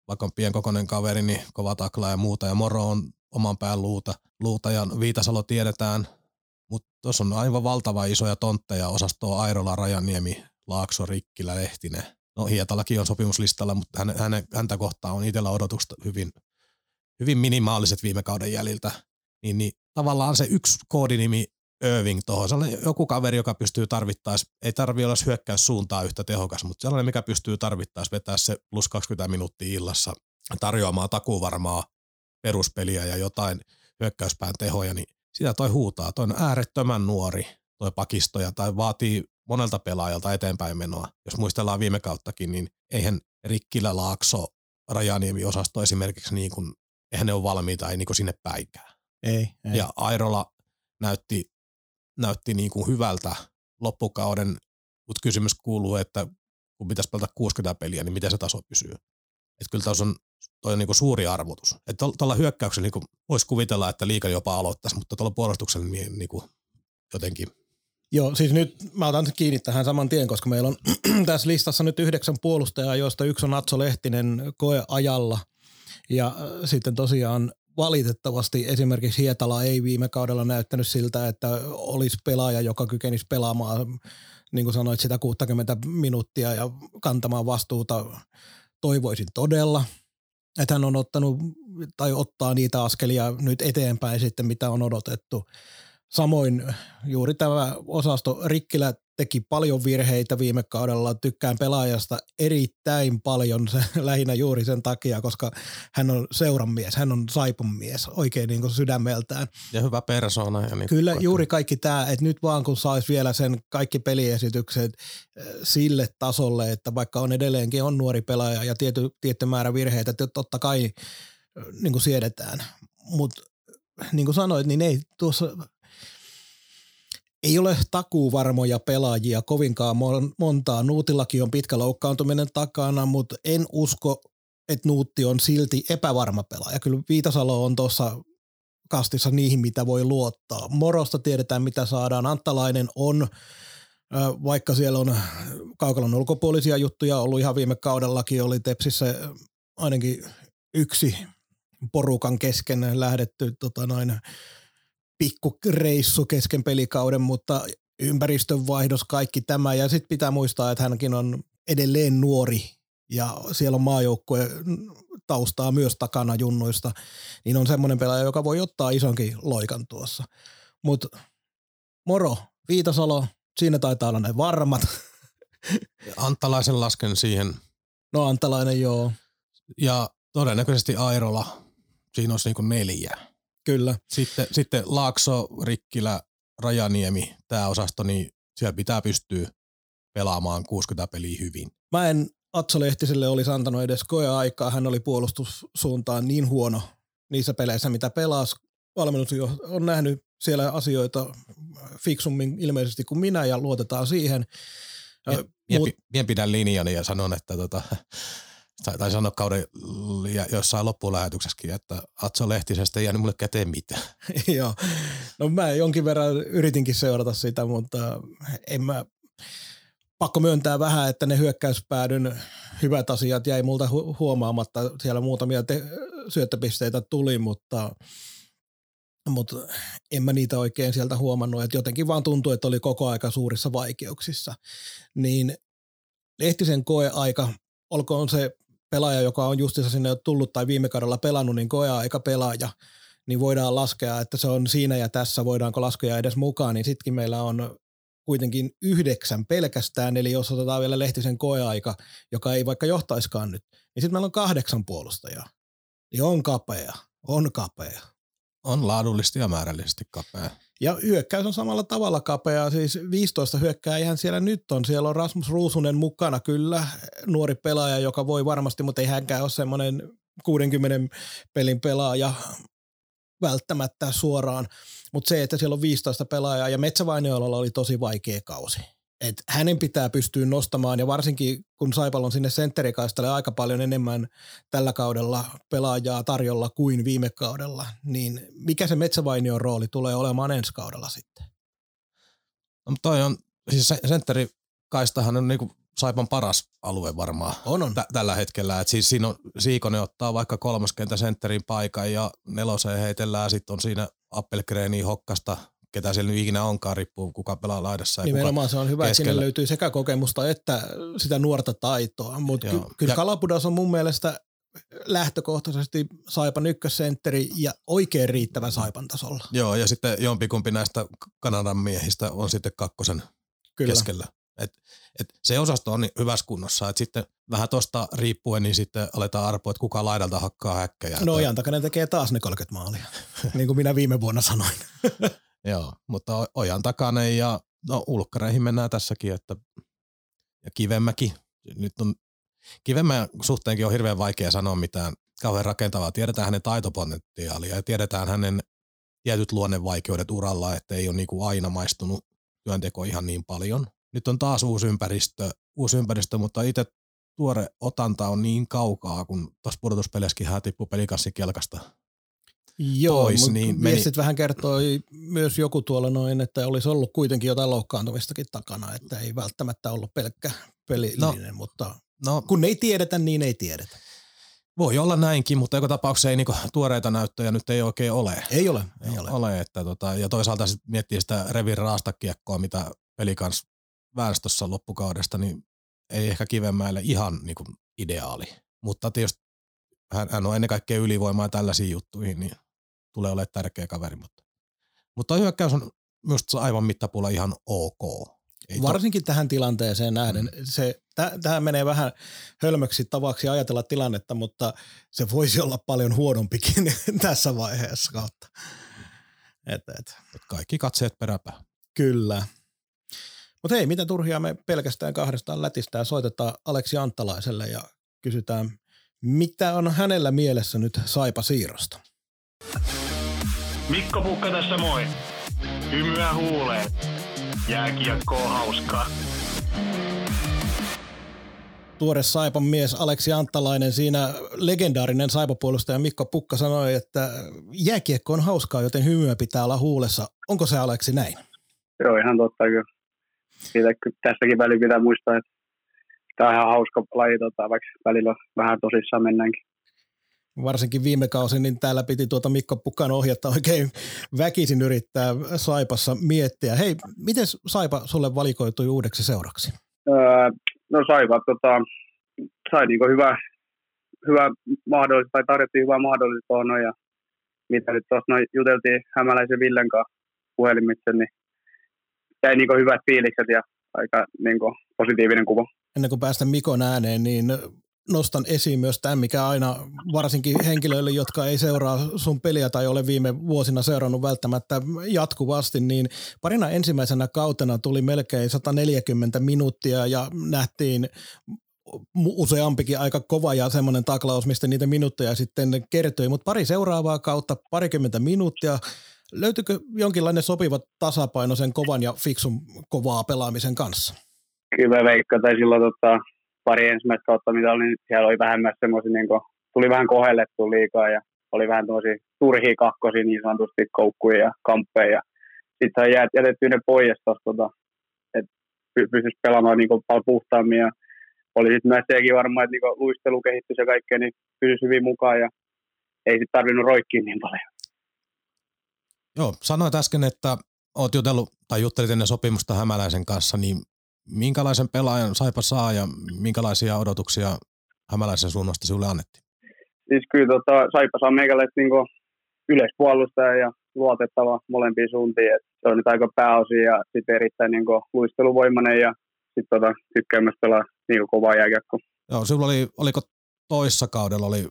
vaikka on pienkokoinen kaveri, niin kova takla ja muuta, ja Moro on oman pään luuta, luuta ja Viitasalo tiedetään, mutta tuossa on aivan valtava isoja tontteja, osastoa Airola, Rajaniemi, Laakso, Rikkilä, Lehtinen. No Hietalakin on sopimuslistalla, mutta hän, hän, häntä kohtaa on itsellä odotukset hyvin, hyvin minimaaliset viime kauden jäljiltä. Niin, niin tavallaan se yksi koodinimi Irving tuohon, sellainen joku kaveri, joka pystyy tarvittaessa, ei tarvi olla hyökkäys suuntaa yhtä tehokas, mutta sellainen, mikä pystyy tarvittaessa vetää se plus 20 minuuttia illassa tarjoamaan takuvarmaa peruspeliä ja jotain hyökkäyspään tehoja, niin sitä toi huutaa. Toi on äärettömän nuori toi pakistoja tai vaatii monelta pelaajalta eteenpäin menoa. Jos muistellaan viime kauttakin, niin eihän Rikkilä, Laakso, Rajaniemi osasto esimerkiksi niin kuin, eihän ne ole valmiita, ei niin kuin sinne päikään. Ei, ei. Ja Airola näytti, näytti niin kuin hyvältä loppukauden, mutta kysymys kuuluu, että kun pitäisi pelata 60 peliä, niin miten se taso pysyy. Että kyllä tässä on toi on niinku suuri arvotus. Että tuolla hyökkäyksellä niinku voisi kuvitella, että liika jopa aloittaisi, mutta tuolla puolustuksella niin, niinku jotenkin Joo, siis nyt mä otan kiinni tähän saman tien, koska meillä on <clears throat> tässä listassa nyt yhdeksän puolustajaa, joista yksi on Atso Lehtinen koeajalla. Ja äh, sitten tosiaan valitettavasti esimerkiksi Hietala ei viime kaudella näyttänyt siltä, että olisi pelaaja, joka kykenisi pelaamaan, niin kuin sanoit, sitä 60 minuuttia ja kantamaan vastuuta. Toivoisin todella, että hän on ottanut tai ottaa niitä askelia nyt eteenpäin sitten, mitä on odotettu. Samoin juuri tämä osasto Rikkilä teki paljon virheitä viime kaudella. Tykkään pelaajasta erittäin paljon, se, <laughs> lähinnä juuri sen takia, koska hän on seuran mies, hän on saipun mies oikein niin kuin sydämeltään. Ja hyvä persona. Ja niin Kyllä juuri kaikki tämä, että nyt vaan kun saisi vielä sen kaikki peliesitykset äh, sille tasolle, että vaikka on edelleenkin on nuori pelaaja ja tietty, tietty määrä virheitä, että totta kai äh, niin kuin siedetään. Mutta niin kuin sanoit, niin ei tuossa ei ole takuuvarmoja pelaajia kovinkaan montaa. Nuutillakin on pitkä loukkaantuminen takana, mutta en usko, että Nuutti on silti epävarma pelaaja. Kyllä Viitasalo on tuossa kastissa niihin, mitä voi luottaa. Morosta tiedetään, mitä saadaan. Anttalainen on, vaikka siellä on kaukalon ulkopuolisia juttuja ollut ihan viime kaudellakin, oli Tepsissä ainakin yksi porukan kesken lähdetty tota noin, pikkureissu kesken pelikauden, mutta ympäristönvaihdos, kaikki tämä. Ja sitten pitää muistaa, että hänkin on edelleen nuori ja siellä on maajoukkue taustaa myös takana junnuista, niin on semmoinen pelaaja, joka voi ottaa isonkin loikan tuossa. Mutta moro, Viitasalo, siinä taitaa olla ne varmat. Antalaisen lasken siihen. No Antalainen joo. Ja todennäköisesti Airola, siinä olisi niin neljä. Kyllä. Sitten, sitten Laakso, Rikkilä, Rajaniemi, tämä osasto, niin siellä pitää pystyä pelaamaan 60 peliä hyvin. Mä en Atso Lehtiselle olisi antanut edes koeaikaa. Hän oli puolustussuuntaan niin huono niissä peleissä, mitä pelasi. Valmennus on nähnyt siellä asioita fiksummin ilmeisesti kuin minä ja luotetaan siihen. Mie, mie, Mut, mie pidän linjani ja sanon, että tota, <laughs> tai sanoa kauden jossain loppulähetyksessäkin, että Atso Lehtisestä ei jäänyt mulle käteen mitään. <laughs> Joo, no mä jonkin verran yritinkin seurata sitä, mutta en mä, pakko myöntää vähän, että ne hyökkäyspäädyn hyvät asiat jäi multa hu- huomaamatta. Siellä muutamia te- syöttöpisteitä tuli, mutta, mutta en mä niitä oikein sieltä huomannut. Että jotenkin vaan tuntui, että oli koko aika suurissa vaikeuksissa. Niin Lehtisen koeaika, olkoon se pelaaja, joka on justiinsa sinne tullut tai viime kaudella pelannut, niin koeaika pelaaja, niin voidaan laskea, että se on siinä ja tässä, voidaanko laskea edes mukaan, niin sittenkin meillä on kuitenkin yhdeksän pelkästään, eli jos otetaan vielä Lehtisen koeaika, joka ei vaikka johtaiskaan nyt, niin sitten meillä on kahdeksan puolustajaa. Niin on kapea, on kapea. On laadullisesti ja määrällisesti kapea. Ja hyökkäys on samalla tavalla kapea, siis 15 hyökkääjähän siellä nyt on. Siellä on Rasmus Ruusunen mukana kyllä, nuori pelaaja, joka voi varmasti, mutta ei hänkään ole semmoinen 60 pelin pelaaja välttämättä suoraan. Mutta se, että siellä on 15 pelaajaa ja Metsävainioilla oli tosi vaikea kausi. Et hänen pitää pystyä nostamaan ja varsinkin kun Saipal on sinne sentterikaistalle aika paljon enemmän tällä kaudella pelaajaa tarjolla kuin viime kaudella, niin mikä se Metsävainion rooli tulee olemaan ensi kaudella sitten? No, toi on, siis sentterikaistahan on niinku Saipan paras alue varmaan on, on. T- tällä hetkellä. Et siis siinä on, Siikonen ottaa vaikka kolmoskentä sentterin paikan ja neloseen heitellään, sitten on siinä Appelgreeni Hokkasta, ketä siellä nyt ikinä onkaan, riippuu kuka pelaa laidassa. Nimenomaan kuka se on hyvä, keskellä. että sinne löytyy sekä kokemusta että sitä nuorta taitoa, mutta ky- kyllä ja, Kalapudas on mun mielestä lähtökohtaisesti Saipan ykkössentteri ja oikein riittävä Saipan tasolla. Joo, ja sitten jompikumpi näistä Kanadan miehistä on sitten kakkosen Kyllä. keskellä. Et, et se osasto on niin hyvässä kunnossa, että sitten vähän tuosta riippuen, niin sitten aletaan arpoa, että kuka laidalta hakkaa häkkejä. No Ojan takana tekee taas ne 30 maalia, <laughs> niin kuin minä viime vuonna sanoin. <laughs> Joo, mutta Ojan takainen ja no ulkkareihin mennään tässäkin, että ja Kivemäki, nyt on Kivemmän suhteenkin on hirveän vaikea sanoa mitään kauhean rakentavaa. Tiedetään hänen taitopotentiaalia ja tiedetään hänen tietyt luonnevaikeudet uralla, että ei ole niin kuin aina maistunut työnteko ihan niin paljon. Nyt on taas uusi ympäristö, uusi ympäristö mutta itse tuore otanta on niin kaukaa, kun tuossa pudotuspelissäkin hän tippui pelikassi kelkasta Joo, pois. Niin meni... vähän kertoi myös joku tuolla noin, että olisi ollut kuitenkin jotain loukkaantumistakin takana, että ei välttämättä ollut pelkkä pelillinen, no, mutta no, kun ei tiedetä, niin ei tiedetä. Voi olla näinkin, mutta joka tapauksessa ei niinku tuoreita näyttöjä nyt ei oikein ole. Ei ole, ei ole. ole että tota, ja toisaalta sit miettii sitä revin raastakiekkoa, mitä pelikans väestössä loppukaudesta, niin ei ehkä Kivenmäelle ihan niin kuin ideaali. Mutta tietysti hän, hän on ennen kaikkea ylivoimaa tällaisiin juttuihin, niin tulee olemaan tärkeä kaveri. Mutta, mutta hyökkäys on myös aivan mittapuulla ihan ok. Ei Varsinkin to... tähän tilanteeseen nähden. Mm. Se, tähän menee vähän hölmöksi tavaksi ajatella tilannetta, mutta se voisi olla paljon huonompikin <laughs> tässä vaiheessa kautta. Et, et. Kaikki katseet peräpää. Kyllä. Mutta hei, mitä turhia me pelkästään kahdestaan lätistään, soitetaan Aleksi Anttalaiselle ja kysytään, mitä on hänellä mielessä nyt Saipa siirrosta. Mikko Pukka tässä moi. Hymyä huuleen. Jääkiekkoa hauskaa. Tuore Saipan mies Aleksi Anttalainen, siinä legendaarinen Saipapuolustaja Mikko Pukka sanoi, että jääkiekko on hauskaa, joten hymyä pitää olla huulessa. Onko se Aleksi näin? Joo, ihan totta kyllä siitä tässäkin väliin pitää muistaa, että tämä on ihan hauska laji, tota, vaikka välillä vähän tosissaan mennäänkin. Varsinkin viime kausi, niin täällä piti tuota Mikko Pukan ohjetta oikein väkisin yrittää Saipassa miettiä. Hei, miten Saipa sulle valikoitui uudeksi seuraksi? Öö, no Saipa tota, sai niinku hyvä, hyvä mahdollisuus, tai tarjottiin hyvää mahdollisuus tuohon ja mitä nyt tuossa noin juteltiin Hämäläisen Villen kanssa puhelimitse, niin jäi niinku hyvät fiilikset ja aika niinku positiivinen kuva. Ennen kuin päästä Mikon ääneen, niin nostan esiin myös tämän, mikä aina varsinkin henkilöille, jotka ei seuraa sun peliä tai ole viime vuosina seurannut välttämättä jatkuvasti, niin parina ensimmäisenä kautena tuli melkein 140 minuuttia ja nähtiin useampikin aika kova ja semmoinen taklaus, mistä niitä minuutteja sitten kertyi, mutta pari seuraavaa kautta, parikymmentä minuuttia. Löytyykö jonkinlainen sopiva tasapaino sen kovan ja fiksun kovaa pelaamisen kanssa? Kyllä veikka, tai silloin tota, pari ensimmäistä kautta, mitä oli, niin siellä oli vähemmän semmoisia, niin kuin, tuli vähän kohellettu liikaa ja oli vähän tämmöisiä turhia kakkosia niin sanotusti koukkuja ja kamppeja. Sitten on jätetty ne pois tota, että pystyisi pelaamaan niin kuin, paljon puhtaammin ja oli sitten myös sekin varmaan, että niin luistelu kehittyi ja kaikkea, niin pysyisi hyvin mukaan ja ei sitten tarvinnut roikkia niin paljon. Joo, sanoit äsken, että oot jutellut tai juttelit ennen sopimusta Hämäläisen kanssa, niin minkälaisen pelaajan Saipa saa ja minkälaisia odotuksia Hämäläisen suunnasta sinulle annettiin? Siis kyllä tota, Saipa saa meikäläistä niin yleispuolustaja ja luotettava molempiin suuntiin. Et se on nyt aika pääosin ja sitten erittäin niin luisteluvoimainen ja sitten tota, tykkää myös pelaa niin kovaa jääkiekkoa. Joo, sinulla oli, oliko toissa kaudella oli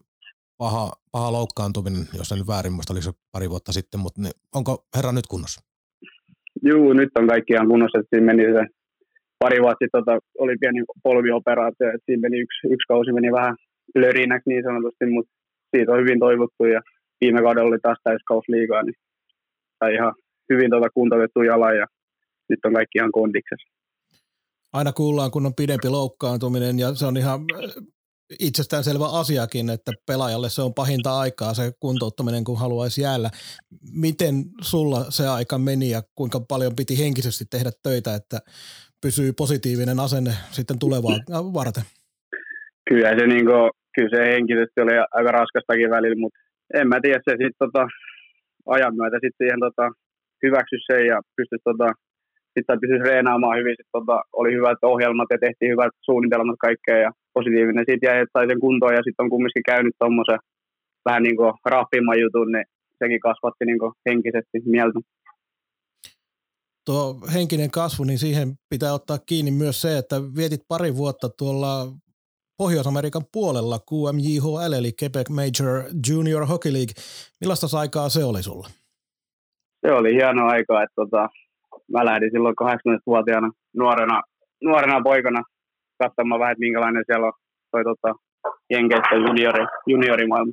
paha, paha loukkaantuminen, jos en nyt väärin muista, oliko se pari vuotta sitten, mutta niin, onko herra nyt kunnossa? Joo, nyt on kaikki ihan kunnossa, että siinä meni se pari vuotta sitten tota, oli pieni polvioperaatio, että siinä meni yksi, yksi kausi meni vähän lörinäksi niin sanotusti, mutta siitä on hyvin toivottu ja viime kaudella oli taas täyskaus liikaa, niin sai ihan hyvin tota kuntoutettu jalan ja nyt on kaikki ihan kondiksessa. Aina kuullaan, kun on pidempi loukkaantuminen ja se on ihan itsestäänselvä asiakin, että pelaajalle se on pahinta aikaa se kuntouttaminen, kun haluaisi jäällä. Miten sulla se aika meni ja kuinka paljon piti henkisesti tehdä töitä, että pysyy positiivinen asenne sitten tulevaa varten? Kyllä se, niin kuin, kyllä se henkisesti oli aika raskastakin välillä, mutta en mä tiedä, se sitten tota, ajan myötä sitten siihen tota, hyväksy sen ja pystyi tota, sitten pystyi reenaamaan hyvin. Sit, tota, oli hyvät ohjelmat ja tehtiin hyvät suunnitelmat kaikkea ja positiivinen. Sitten jäi, sai sen kuntoon ja sitten on kumminkin käynyt tuommoisen vähän niin kuin jutun, niin sekin kasvatti niin kuin henkisesti mieltä tuo henkinen kasvu, niin siihen pitää ottaa kiinni myös se, että vietit pari vuotta tuolla Pohjois-Amerikan puolella QMJHL eli Quebec Major Junior Hockey League. Millaista aikaa se oli sulla? Se oli hieno aika, että tota, mä lähdin silloin 18-vuotiaana nuorena, nuorena poikana katsomaan vähän, että minkälainen siellä on toi tota, Jenkeistä juniori, juniorimaailma.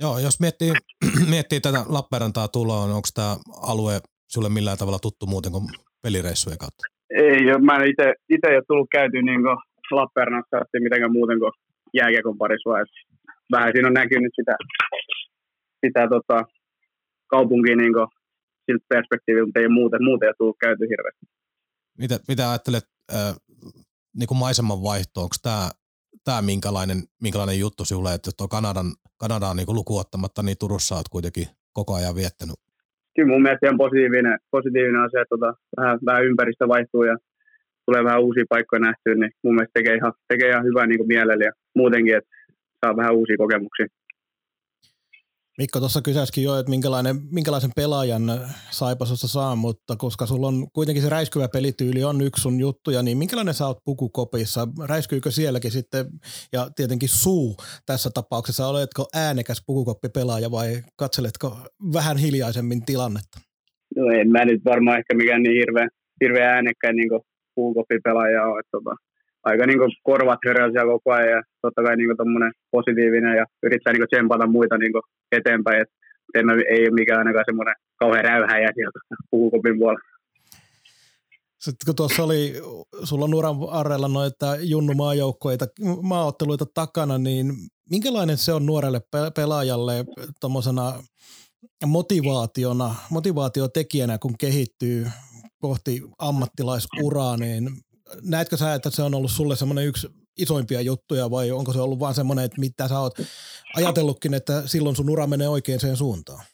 Joo, jos miettii, <clears throat> miettii tätä Lappeenrantaa tuloa, niin onko tämä alue sulle millään tavalla tuttu muuten kuin pelireissujen kautta? Ei, mä en itse, ole tullut käyty niin Lappeenrannassa asti mitenkään muuten kuin jääkiekon parissa vaiheessa. Vähän siinä on näkynyt sitä, sitä tota, kaupunkia niin kuin, siltä perspektiiviltä, mutta ei muuten, muuten ole tullut käyty hirveästi. Mitä, mitä ajattelet äh, niin kuin maiseman vaihto, onko tämä tämä minkälainen, minkälainen juttu sinulle, että tuo Kanadan, Kanadaan niin lukuottamatta, niin Turussa olet kuitenkin koko ajan viettänyt? Kyllä mun mielestä on positiivinen, positiivinen asia, että tota, vähän, vähän ympäristö vaihtuu ja tulee vähän uusia paikkoja nähtyä, niin mun mielestä tekee ihan, tekee ihan hyvää niin mielellä ja muutenkin, että saa vähän uusia kokemuksia. Mikko tuossa kysäskin jo, että minkälainen, minkälaisen pelaajan Saipasossa saa, mutta koska sulla on kuitenkin se räiskyvä pelityyli on yksi sun juttuja, niin minkälainen sä oot pukukopissa? Räiskyykö sielläkin sitten, ja tietenkin suu tässä tapauksessa, oletko äänekäs pukukoppipelaaja vai katseletko vähän hiljaisemmin tilannetta? No en mä nyt varmaan ehkä mikään niin hirveä, hirveä äänekkäin niin pukukoppipelaaja ole. Että tota, aika niin kuin korvat höräisiä koko ajan ja totta kai niin kuin positiivinen ja yrittää niin kuin tsempata muita niin kuin eteenpäin. Et en, ei ole mikään ainakaan semmoinen kauhean räyhäjä sieltä puhukopin puolella. Sitten kun tuossa oli sulla nuran varrella noita junnu maajoukkoita, maaotteluita takana, niin minkälainen se on nuorelle pelaajalle tuommoisena motivaationa, motivaatiotekijänä, kun kehittyy kohti ammattilaisuraa, niin näetkö sä, että se on ollut sulle semmoinen yksi isoimpia juttuja vai onko se ollut vaan semmoinen, että mitä sä oot ajatellutkin, että silloin sun ura menee oikeaan suuntaan?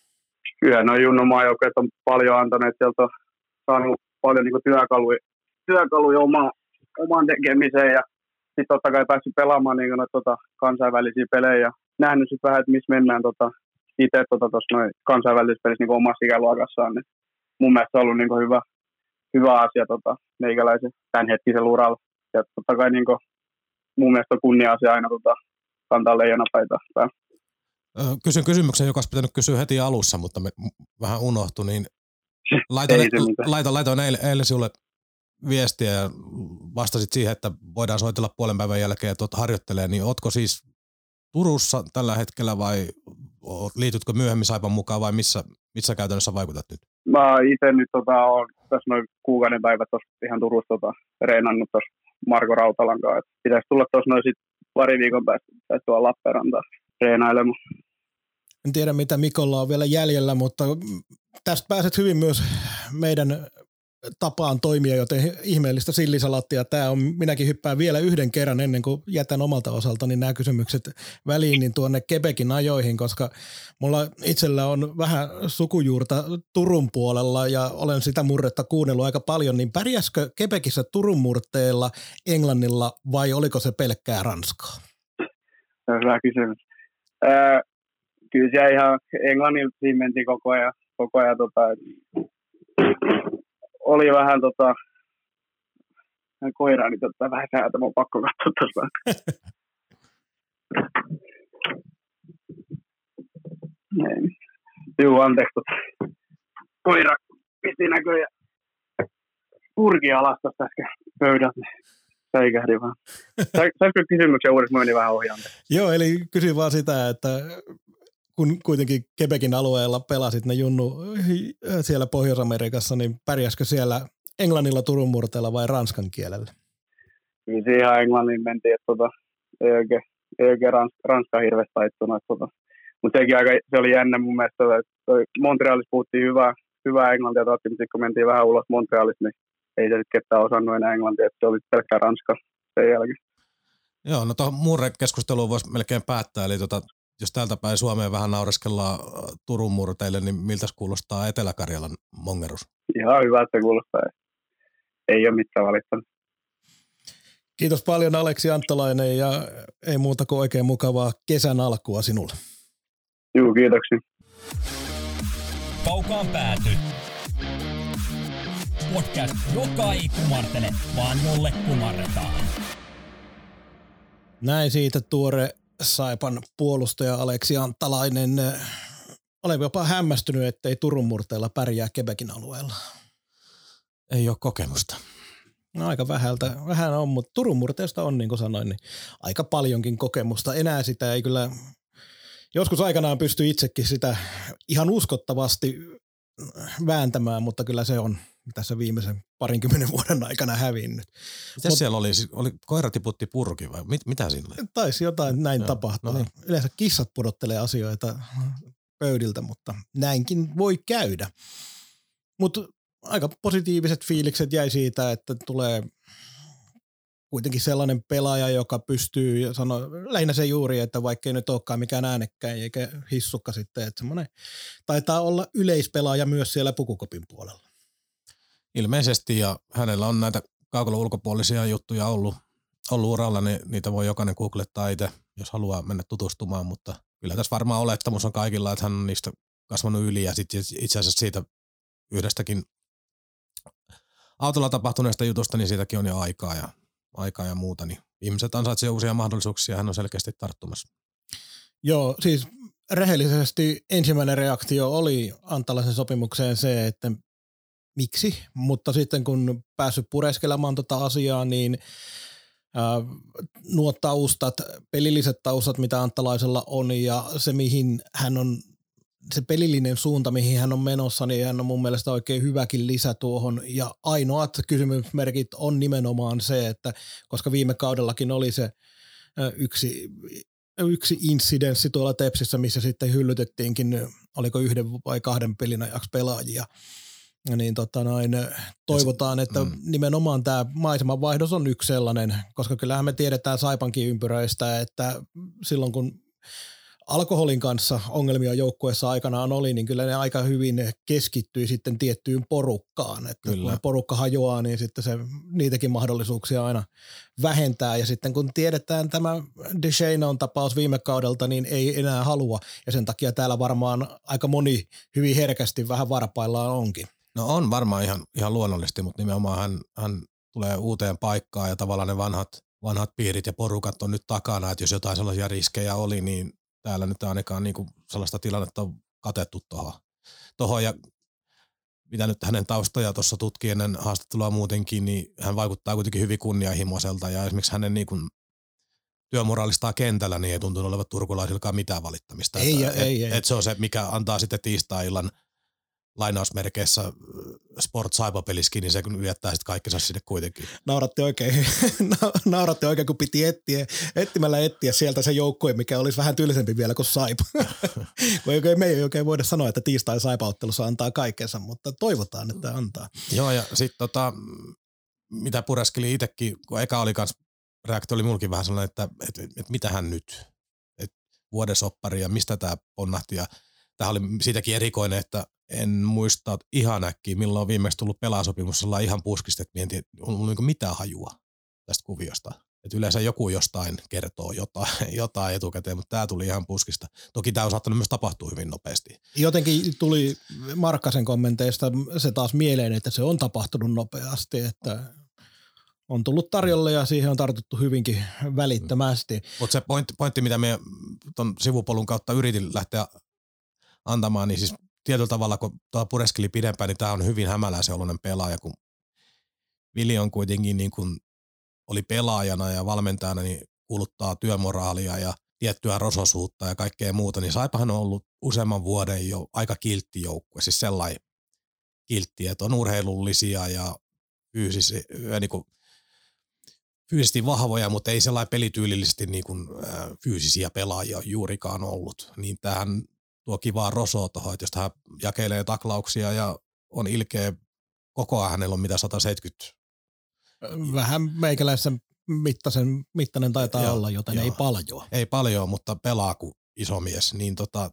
Kyllä, no Junnu maajoukkueet on paljon antaneet, sieltä on saanut paljon niin työkaluja, työkaluja oma, omaan tekemiseen ja sitten totta kai päässyt pelaamaan niin noita, tota, kansainvälisiä pelejä ja nähnyt sitten vähän, että missä mennään tota, itse tota, noin kansainvälisessä pelissä niin omassa ikäluokassaan. Niin mun mielestä se on ollut niin hyvä, hyvä asia tota, meikäläisen tämänhetkisen uralla. Ja totta kai niin kuin, mun mielestä on kunnia-asia aina tota, kantaa leijonapaita. Kysyn kysymyksen, joka olisi pitänyt kysyä heti alussa, mutta me vähän unohtui, niin <laughs> laitoin, laitoin, laitoin eilen, eilen sinulle viestiä ja vastasit siihen, että voidaan soitella puolen päivän jälkeen ja tuot harjoittelee, niin ootko siis Turussa tällä hetkellä vai liitytkö myöhemmin Saipan mukaan vai missä, missä käytännössä vaikutat nyt? Mä itse nyt tota, on tässä noin kuukauden päivät tuossa ihan Turussa tota, reenannut tuossa Marko Rautalan kanssa. Pitäisi tulla tuossa noin sit pari viikon päästä tuolla Lappeenrantaan reenailemaan. En tiedä, mitä Mikolla on vielä jäljellä, mutta tästä pääset hyvin myös meidän tapaan toimia, joten ihmeellistä sillisalattia tämä on. Minäkin hyppään vielä yhden kerran ennen kuin jätän omalta osaltani nämä kysymykset väliin niin tuonne Kepekin ajoihin, koska mulla itsellä on vähän sukujuurta Turun puolella ja olen sitä murretta kuunnellut aika paljon, niin pärjäskö Kepekissä Turun murteella Englannilla vai oliko se pelkkää Ranskaa? Hyvä kysymys. Äh, kyllä se ihan Englannilla mentiin koko ajan, koko ajan tota, oli vähän tota, koiraa, niin tota, vähän säätä, mun pakko katsoa tuossa. Juu, anteeksi. Tota. Koira pisti näköjään purki alas tuosta äsken pöydältä. Säikähdin vaan. Saisiko kysymyksen uudestaan? Mä menin vähän ohjaan. Joo, eli kysyin vaan sitä, että kun kuitenkin Quebecin alueella pelasit ne Junnu siellä Pohjois-Amerikassa, niin pärjäskö siellä englannilla Turun murteella vai ranskan kielellä? Niin siihen englannin mentiin, että tota, ei oikein, ei oikein ranska, ranska hirveästi taittunut. Tota. Mutta sekin aika, se oli jännä mun mielestä, että toi Montrealissa puhuttiin hyvää, hyvää englantia, mutta kun mentiin vähän ulos Montrealista, niin ei se ketään osannut enää englantia, että se oli pelkkää ranska sen jälkeen. Joo, no tuohon murrekeskusteluun voisi melkein päättää, eli tota, jos täältä päin Suomeen vähän naureskellaan äh, Turun murteille, niin miltä kuulostaa Etelä-Karjalan mongerus? Ihan hyvä, että kuulostaa. Ei ole mitään valittanut. Kiitos paljon Aleksi Anttalainen ja ei muuta kuin oikein mukavaa kesän alkua sinulle. Joo, kiitoksia. Kaukaan pääty. Podcast, joka ei kumartele, vaan jolle kumarretaan. Näin siitä tuore Saipan puolustaja Aleksi Antalainen. Olen jopa hämmästynyt, ettei Turun murteella pärjää Kebekin alueella. Ei ole kokemusta. No aika vähältä, vähän on, mutta Turun murteesta on, niin kuin sanoin, niin aika paljonkin kokemusta. Enää sitä ei kyllä, joskus aikanaan pysty itsekin sitä ihan uskottavasti vääntämään, mutta kyllä se on tässä viimeisen parinkymmenen vuoden aikana hävinnyt. Mitä Mut, siellä oli? oli? Koira tiputti purki vai mit, mitä siinä oli? Taisi jotain näin Joo, tapahtua. No niin. Yleensä kissat pudottelee asioita pöydiltä, mutta näinkin voi käydä. Mutta aika positiiviset fiilikset jäi siitä, että tulee kuitenkin sellainen pelaaja, joka pystyy ja sanoo, lähinnä se juuri, että vaikka ei nyt olekaan mikään äänekkäin eikä hissukka sitten, että semmoinen taitaa olla yleispelaaja myös siellä pukukopin puolella. Ilmeisesti ja hänellä on näitä kaukolon ulkopuolisia juttuja ollut, ollut uralla, niin niitä voi jokainen googlettaa itse, jos haluaa mennä tutustumaan, mutta kyllä tässä varmaan olettamus on kaikilla, että hän on niistä kasvanut yli ja sitten itse asiassa siitä yhdestäkin autolla tapahtuneesta jutusta, niin siitäkin on jo aikaa ja, aikaa ja muuta, niin ihmiset ansaitsevat uusia mahdollisuuksia, hän on selkeästi tarttumassa. Joo, siis rehellisesti ensimmäinen reaktio oli Antalaisen sopimukseen se, että miksi, mutta sitten kun päässyt pureskelemaan tota asiaa, niin nuo taustat, pelilliset taustat, mitä Anttalaisella on ja se, mihin hän on se pelillinen suunta, mihin hän on menossa, niin hän on mun mielestä oikein hyväkin lisä tuohon. Ja ainoat kysymysmerkit on nimenomaan se, että koska viime kaudellakin oli se yksi, yksi incidenssi tuolla Tepsissä, missä sitten hyllytettiinkin, oliko yhden vai kahden pelin ajaksi pelaajia – niin tota noin, toivotaan, että mm. nimenomaan tämä maisemanvaihdos on yksi sellainen, koska kyllähän me tiedetään Saipankin ympyröistä, että silloin kun alkoholin kanssa ongelmia joukkueessa aikanaan oli, niin kyllä ne aika hyvin keskittyi sitten tiettyyn porukkaan. Että Kyllä. kun porukka hajoaa, niin sitten se niitäkin mahdollisuuksia aina vähentää. Ja sitten kun tiedetään tämä DeShaneon tapaus viime kaudelta, niin ei enää halua. Ja sen takia täällä varmaan aika moni hyvin herkästi vähän varpaillaan onkin. No on varmaan ihan, ihan luonnollisesti, mutta nimenomaan hän, hän tulee uuteen paikkaan ja tavallaan ne vanhat, vanhat piirit ja porukat on nyt takana, että jos jotain sellaisia riskejä oli, niin täällä nyt ainakaan niinku sellaista tilannetta on katettu tuohon. Ja mitä nyt hänen taustoja tuossa tutki ennen haastattelua muutenkin, niin hän vaikuttaa kuitenkin hyvin kunnianhimoiselta ja esimerkiksi hänen niinku työmoraalistaan kentällä niin ei tuntunut olevan turkulaisillakaan mitään valittamista. Ei, että, ei, et, ei. Et se on se, mikä antaa sitten tiistai-illan lainausmerkeissä äh, Sport Saipa-peliskin, niin se kun viettää sitten kaikkensa sinne kuitenkin. Nauratti oikein, <laughs> na- nauratti oikein, kun piti etsiä, etsimällä etsiä sieltä se joukkue, mikä olisi vähän tylsempi vielä kuin Saipa. <laughs> Oikein, me ei oikein voida sanoa, että tiistai Saipa-ottelussa antaa kaikkensa, mutta toivotaan, että antaa. Joo, ja sitten tota, mitä pureskeli itsekin, kun eka oli kans, reaktio oli mulkin vähän sellainen, että et, et, et mitähän nyt, et vuodesoppari ja mistä tämä ponnahti, ja tämä oli siitäkin erikoinen, että en muista ihan äkkiä, milloin on viimeksi tullut pelaasopimus, ollaan ihan puskista, että mietin, että on ollut niinku mitään hajua tästä kuviosta. Et yleensä joku jostain kertoo jotain, <laughs> jotain etukäteen, mutta tämä tuli ihan puskista. Toki tämä on saattanut myös tapahtua hyvin nopeasti. Jotenkin tuli Markkasen kommenteista se taas mieleen, että se on tapahtunut nopeasti, että on tullut tarjolle ja siihen on tartuttu hyvinkin välittömästi. Mutta se pointti, pointti, mitä me tuon sivupolun kautta yritin lähteä antamaan, niin siis tietyllä tavalla, kun tuolla pureskeli pidempään, niin tämä on hyvin hämäläisen oloinen pelaaja, kun Vili on kuitenkin niin kuin oli pelaajana ja valmentajana, niin kuuluttaa työmoraalia ja tiettyä rososuutta ja kaikkea muuta, niin Saipahan on ollut useamman vuoden jo aika kiltti joukkue, siis sellainen kiltti, että on urheilullisia ja fyysisiä, niin kuin fyysisesti vahvoja, mutta ei sellainen pelityylillisesti niin kuin, äh, fyysisiä pelaajia juurikaan ollut. Niin tähän tuo kivaa rosoa tuohon, että jos hän jakelee taklauksia ja on ilkeä, koko ajan hänellä on mitä 170. Vähän meikäläisen mittaisen, mittainen taitaa Joo, olla, joten joo. ei paljon. Ei paljon, mutta pelaa kuin iso mies, niin tota,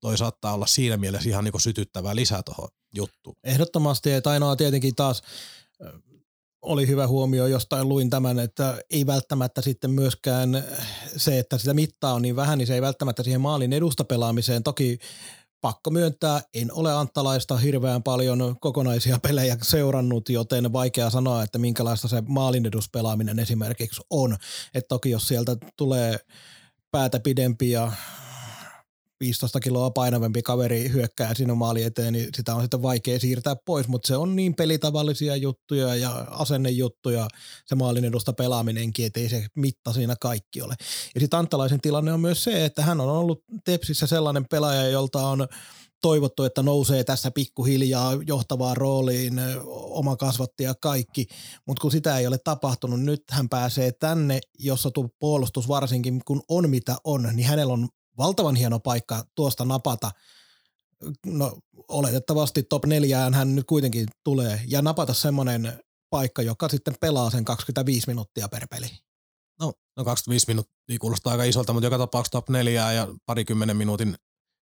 toi saattaa olla siinä mielessä ihan niin sytyttävää lisää tuohon juttuun. Ehdottomasti, että ainoa tietenkin taas oli hyvä huomio, jostain luin tämän, että ei välttämättä sitten myöskään se, että sitä mittaa on niin vähän, niin se ei välttämättä siihen maalin edusta pelaamiseen. Toki pakko myöntää, en ole Anttalaista hirveän paljon kokonaisia <laughs> pelejä seurannut, joten vaikea sanoa, että minkälaista se maalin eduspelaaminen esimerkiksi on. Et toki jos sieltä tulee päätä pidempi ja 15 kiloa painavampi kaveri hyökkää sinun maali eteen, niin sitä on sitten vaikea siirtää pois, mutta se on niin pelitavallisia juttuja ja asennejuttuja, se maalin edusta pelaaminenkin, että ei se mitta siinä kaikki ole. Ja sitten Anttalaisen tilanne on myös se, että hän on ollut Tepsissä sellainen pelaaja, jolta on toivottu, että nousee tässä pikkuhiljaa johtavaan rooliin, oma kasvatti ja kaikki, mutta kun sitä ei ole tapahtunut, nyt hän pääsee tänne, jossa tuo puolustus varsinkin, kun on mitä on, niin hänellä on valtavan hieno paikka tuosta napata. No oletettavasti top neljään hän nyt kuitenkin tulee ja napata semmoinen paikka, joka sitten pelaa sen 25 minuuttia per peli. No, no 25 minuuttia kuulostaa aika isolta, mutta joka tapauksessa top neljää ja parikymmenen minuutin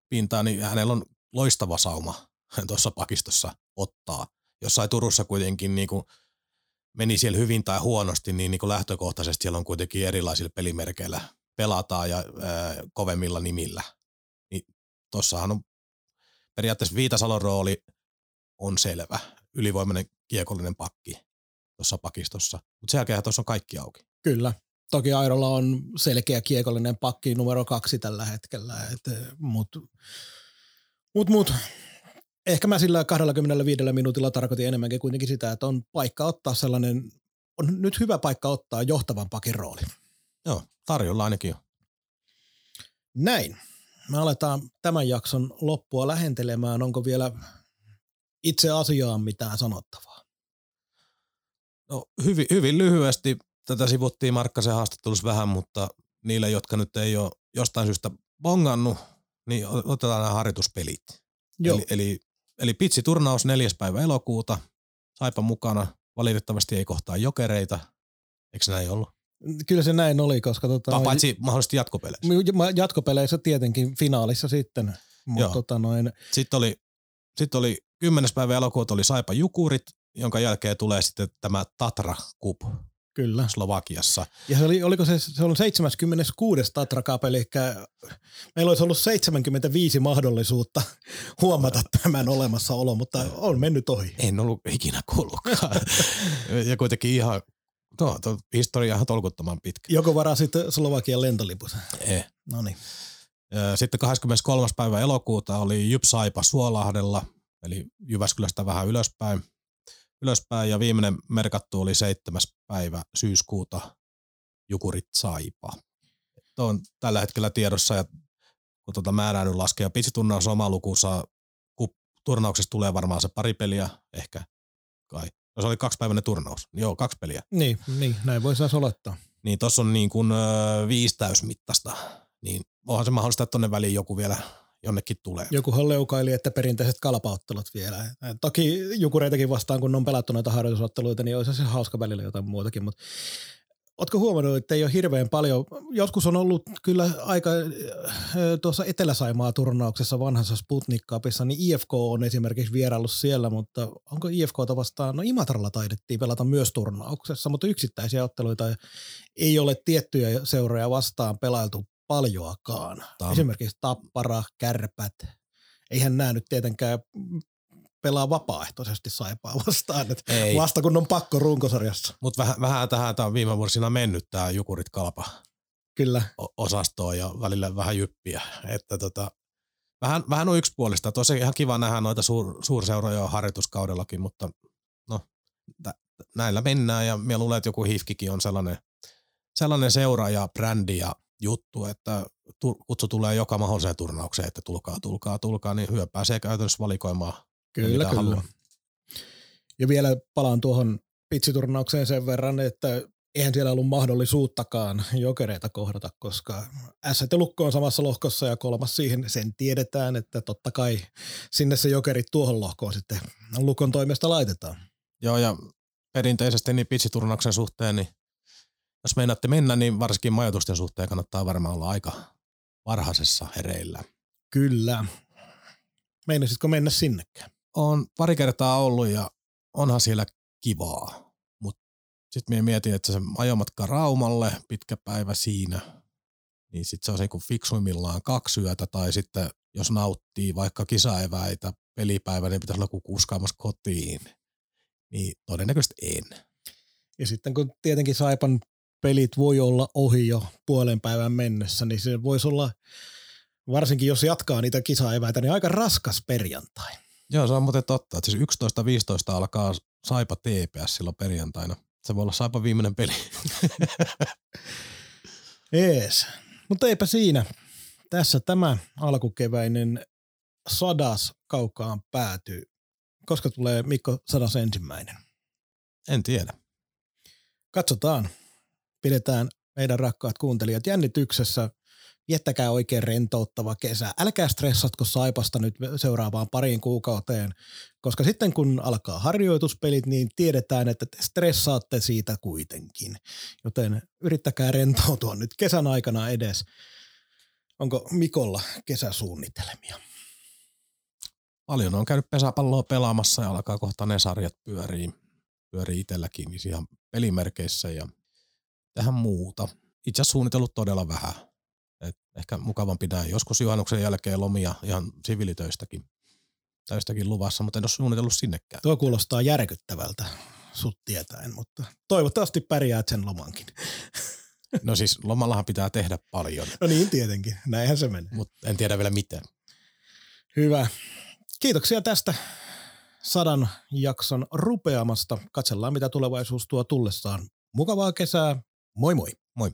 pintaa, niin hänellä on loistava sauma <laughs> tuossa pakistossa ottaa. Jossain Turussa kuitenkin niin kuin meni siellä hyvin tai huonosti, niin, niin kuin lähtökohtaisesti siellä on kuitenkin erilaisilla pelimerkeillä pelataan ja ää, kovemmilla nimillä. Niin tossahan on periaatteessa Viitasalon rooli on selvä. Ylivoimainen kiekollinen pakki tuossa pakistossa. Mutta sen jälkeen tuossa on kaikki auki. Kyllä. Toki Airolla on selkeä kiekollinen pakki numero kaksi tällä hetkellä, mutta mut, mut, ehkä mä sillä 25 minuutilla tarkoitin enemmänkin kuitenkin sitä, että on paikka ottaa sellainen, on nyt hyvä paikka ottaa johtavan pakin rooli. Joo, tarjolla ainakin on. Näin. Me aletaan tämän jakson loppua lähentelemään. Onko vielä itse asiaan mitään sanottavaa? No, hyvin, hyvin lyhyesti tätä sivuttiin Markkasen haastattelussa vähän, mutta niille, jotka nyt ei ole jostain syystä bongannut, niin otetaan nämä harjoituspelit. Joo. Eli, eli eli pitsi-turnaus neljäs päivä elokuuta. Saipa mukana. Valitettavasti ei kohtaa jokereita. Eikö näin ollut? Kyllä se näin oli, koska tota, Pa- Paitsi mahdollisesti jatkopeleissä. Jatkopeleissä tietenkin finaalissa sitten, mutta tota noin, Sitten oli, sitten oli 10. päivä elokuuta oli Saipa Jukurit, jonka jälkeen tulee sitten tämä Tatra Cup kyllä. Slovakiassa. Ja se oli, oliko se, se on 76. Tatra Cup, eli meillä olisi ollut 75 mahdollisuutta <laughs> huomata tämän olemassaolo, mutta on mennyt ohi. En ollut ikinä kuullutkaan. <laughs> ja kuitenkin ihan, no, tuo historia on tolkuttoman pitkä. Joko varasit Slovakian lentoliput? Eh. No niin. Sitten 23. päivä elokuuta oli Jyp Saipa Suolahdella, eli Jyväskylästä vähän ylöspäin. ylöspäin ja viimeinen merkattu oli 7. päivä syyskuuta Jukurit Saipa. Tuo on tällä hetkellä tiedossa ja kun tuota ja pitsiturnaus on oma lukunsa, kun turnauksessa tulee varmaan se pari peliä, ehkä kai. No se oli kaksipäiväinen turnaus. Joo, kaksi peliä. Niin, niin näin voi saisi olettaa. Niin tuossa on niin kuin ö, viisi täysmittaista. Niin onhan se mahdollista, että tonne väliin joku vielä jonnekin tulee. Jokuhan leukaili, että perinteiset kalpaottelut vielä. Toki jukureitakin vastaan, kun on pelattu noita harjoitusotteluita, niin olisi se hauska välillä jotain muutakin. Mutta Oletko huomannut, että ei ole hirveän paljon, joskus on ollut kyllä aika äh, tuossa Etelä-Saimaa turnauksessa vanhassa Sputnik Cupissa, niin IFK on esimerkiksi vieraillut siellä, mutta onko IFKta vastaan, no Imatralla taidettiin pelata myös turnauksessa, mutta yksittäisiä otteluita ei ole tiettyjä seuroja vastaan pelailtu paljoakaan. Tam- Esimerkiksi Tappara, Kärpät, eihän nämä nyt tietenkään pelaa vapaaehtoisesti saipaa vastaan, että Ei. vasta kun on pakko runkosarjassa. Mutta vähän, vähän tähän tämä on viime vuosina mennyt tämä Jukurit Kalpa Kyllä. osastoon ja välillä vähän jyppiä. Että tota, vähän, vähän on yksipuolista. Tosi ihan kiva nähdä noita suur, suurseuroja harjoituskaudellakin, mutta no, tä- näillä mennään ja minä luulen, että joku hifkikin on sellainen, sellainen seura ja brändi ja juttu, että kutsu tulee joka mahdolliseen turnaukseen, että tulkaa, tulkaa, tulkaa, niin hyö pääsee käytännössä valikoimaan Kyllä, mitä kyllä. haluaa. Ja vielä palaan tuohon pitsiturnaukseen sen verran, että eihän siellä ollut mahdollisuuttakaan jokereita kohdata, koska S Lukko on samassa lohkossa ja kolmas siihen, sen tiedetään, että totta kai sinne se jokerit tuohon lohkoon sitten Lukon toimesta laitetaan. Joo, ja perinteisesti niin pitsiturnauksen suhteen, niin jos meinaatte mennä, niin varsinkin majoitusten suhteen kannattaa varmaan olla aika varhaisessa hereillä. Kyllä. Meinasitko mennä sinnekään? On pari kertaa ollut ja onhan siellä kivaa, mutta sitten minä mietin, että se ajomatka Raumalle, pitkä päivä siinä, niin sitten se on se kuin fiksuimmillaan kaksi yötä tai sitten jos nauttii vaikka kisaeväitä pelipäivä, niin pitäisi olla kuskaamassa kotiin. Niin todennäköisesti en. Ja sitten kun tietenkin Saipan pelit voi olla ohi jo puolen päivän mennessä, niin se voisi olla, varsinkin jos jatkaa niitä kisaeväitä, niin aika raskas perjantai. Joo, se on muuten totta. Että siis 11.15 alkaa Saipa TPS silloin perjantaina. Se voi olla Saipa viimeinen peli. <laughs> Ees. Mutta eipä siinä. Tässä tämä alkukeväinen sadas kaukaan päätyy. Koska tulee Mikko sadas ensimmäinen? en tiedä. Katsotaan. Pidetään meidän rakkaat kuuntelijat jännityksessä. Viettäkää oikein rentouttava kesä. Älkää stressatko Saipasta nyt seuraavaan pariin kuukauteen, koska sitten kun alkaa harjoituspelit, niin tiedetään, että te stressaatte siitä kuitenkin. Joten yrittäkää rentoutua nyt kesän aikana edes. Onko Mikolla kesäsuunnitelmia? Paljon on käynyt pesäpalloa pelaamassa ja alkaa kohta ne sarjat pyörii, pyörii itselläkin niin ihan pelimerkeissä ja tähän muuta. Itse suunnitellut todella vähän. Ehkä mukavampi näin. Joskus juhannuksen jälkeen lomia ihan siviilitöistäkin töistäkin luvassa, mutta en ole suunnitellut sinnekään. Tuo kuulostaa järkyttävältä sut tietäen, mutta toivottavasti pärjäät sen lomankin. <laughs> No siis lomallahan pitää tehdä paljon, No niin, tietenkin. Näinhän se menee. mutta en tiedä vielä miten. Hyvä. Kiitoksia tästä sadan jakson rupeamasta. Katsellaan, mitä tulevaisuus tuo tullessaan. Mukavaa kesää. Moi moi. Moi.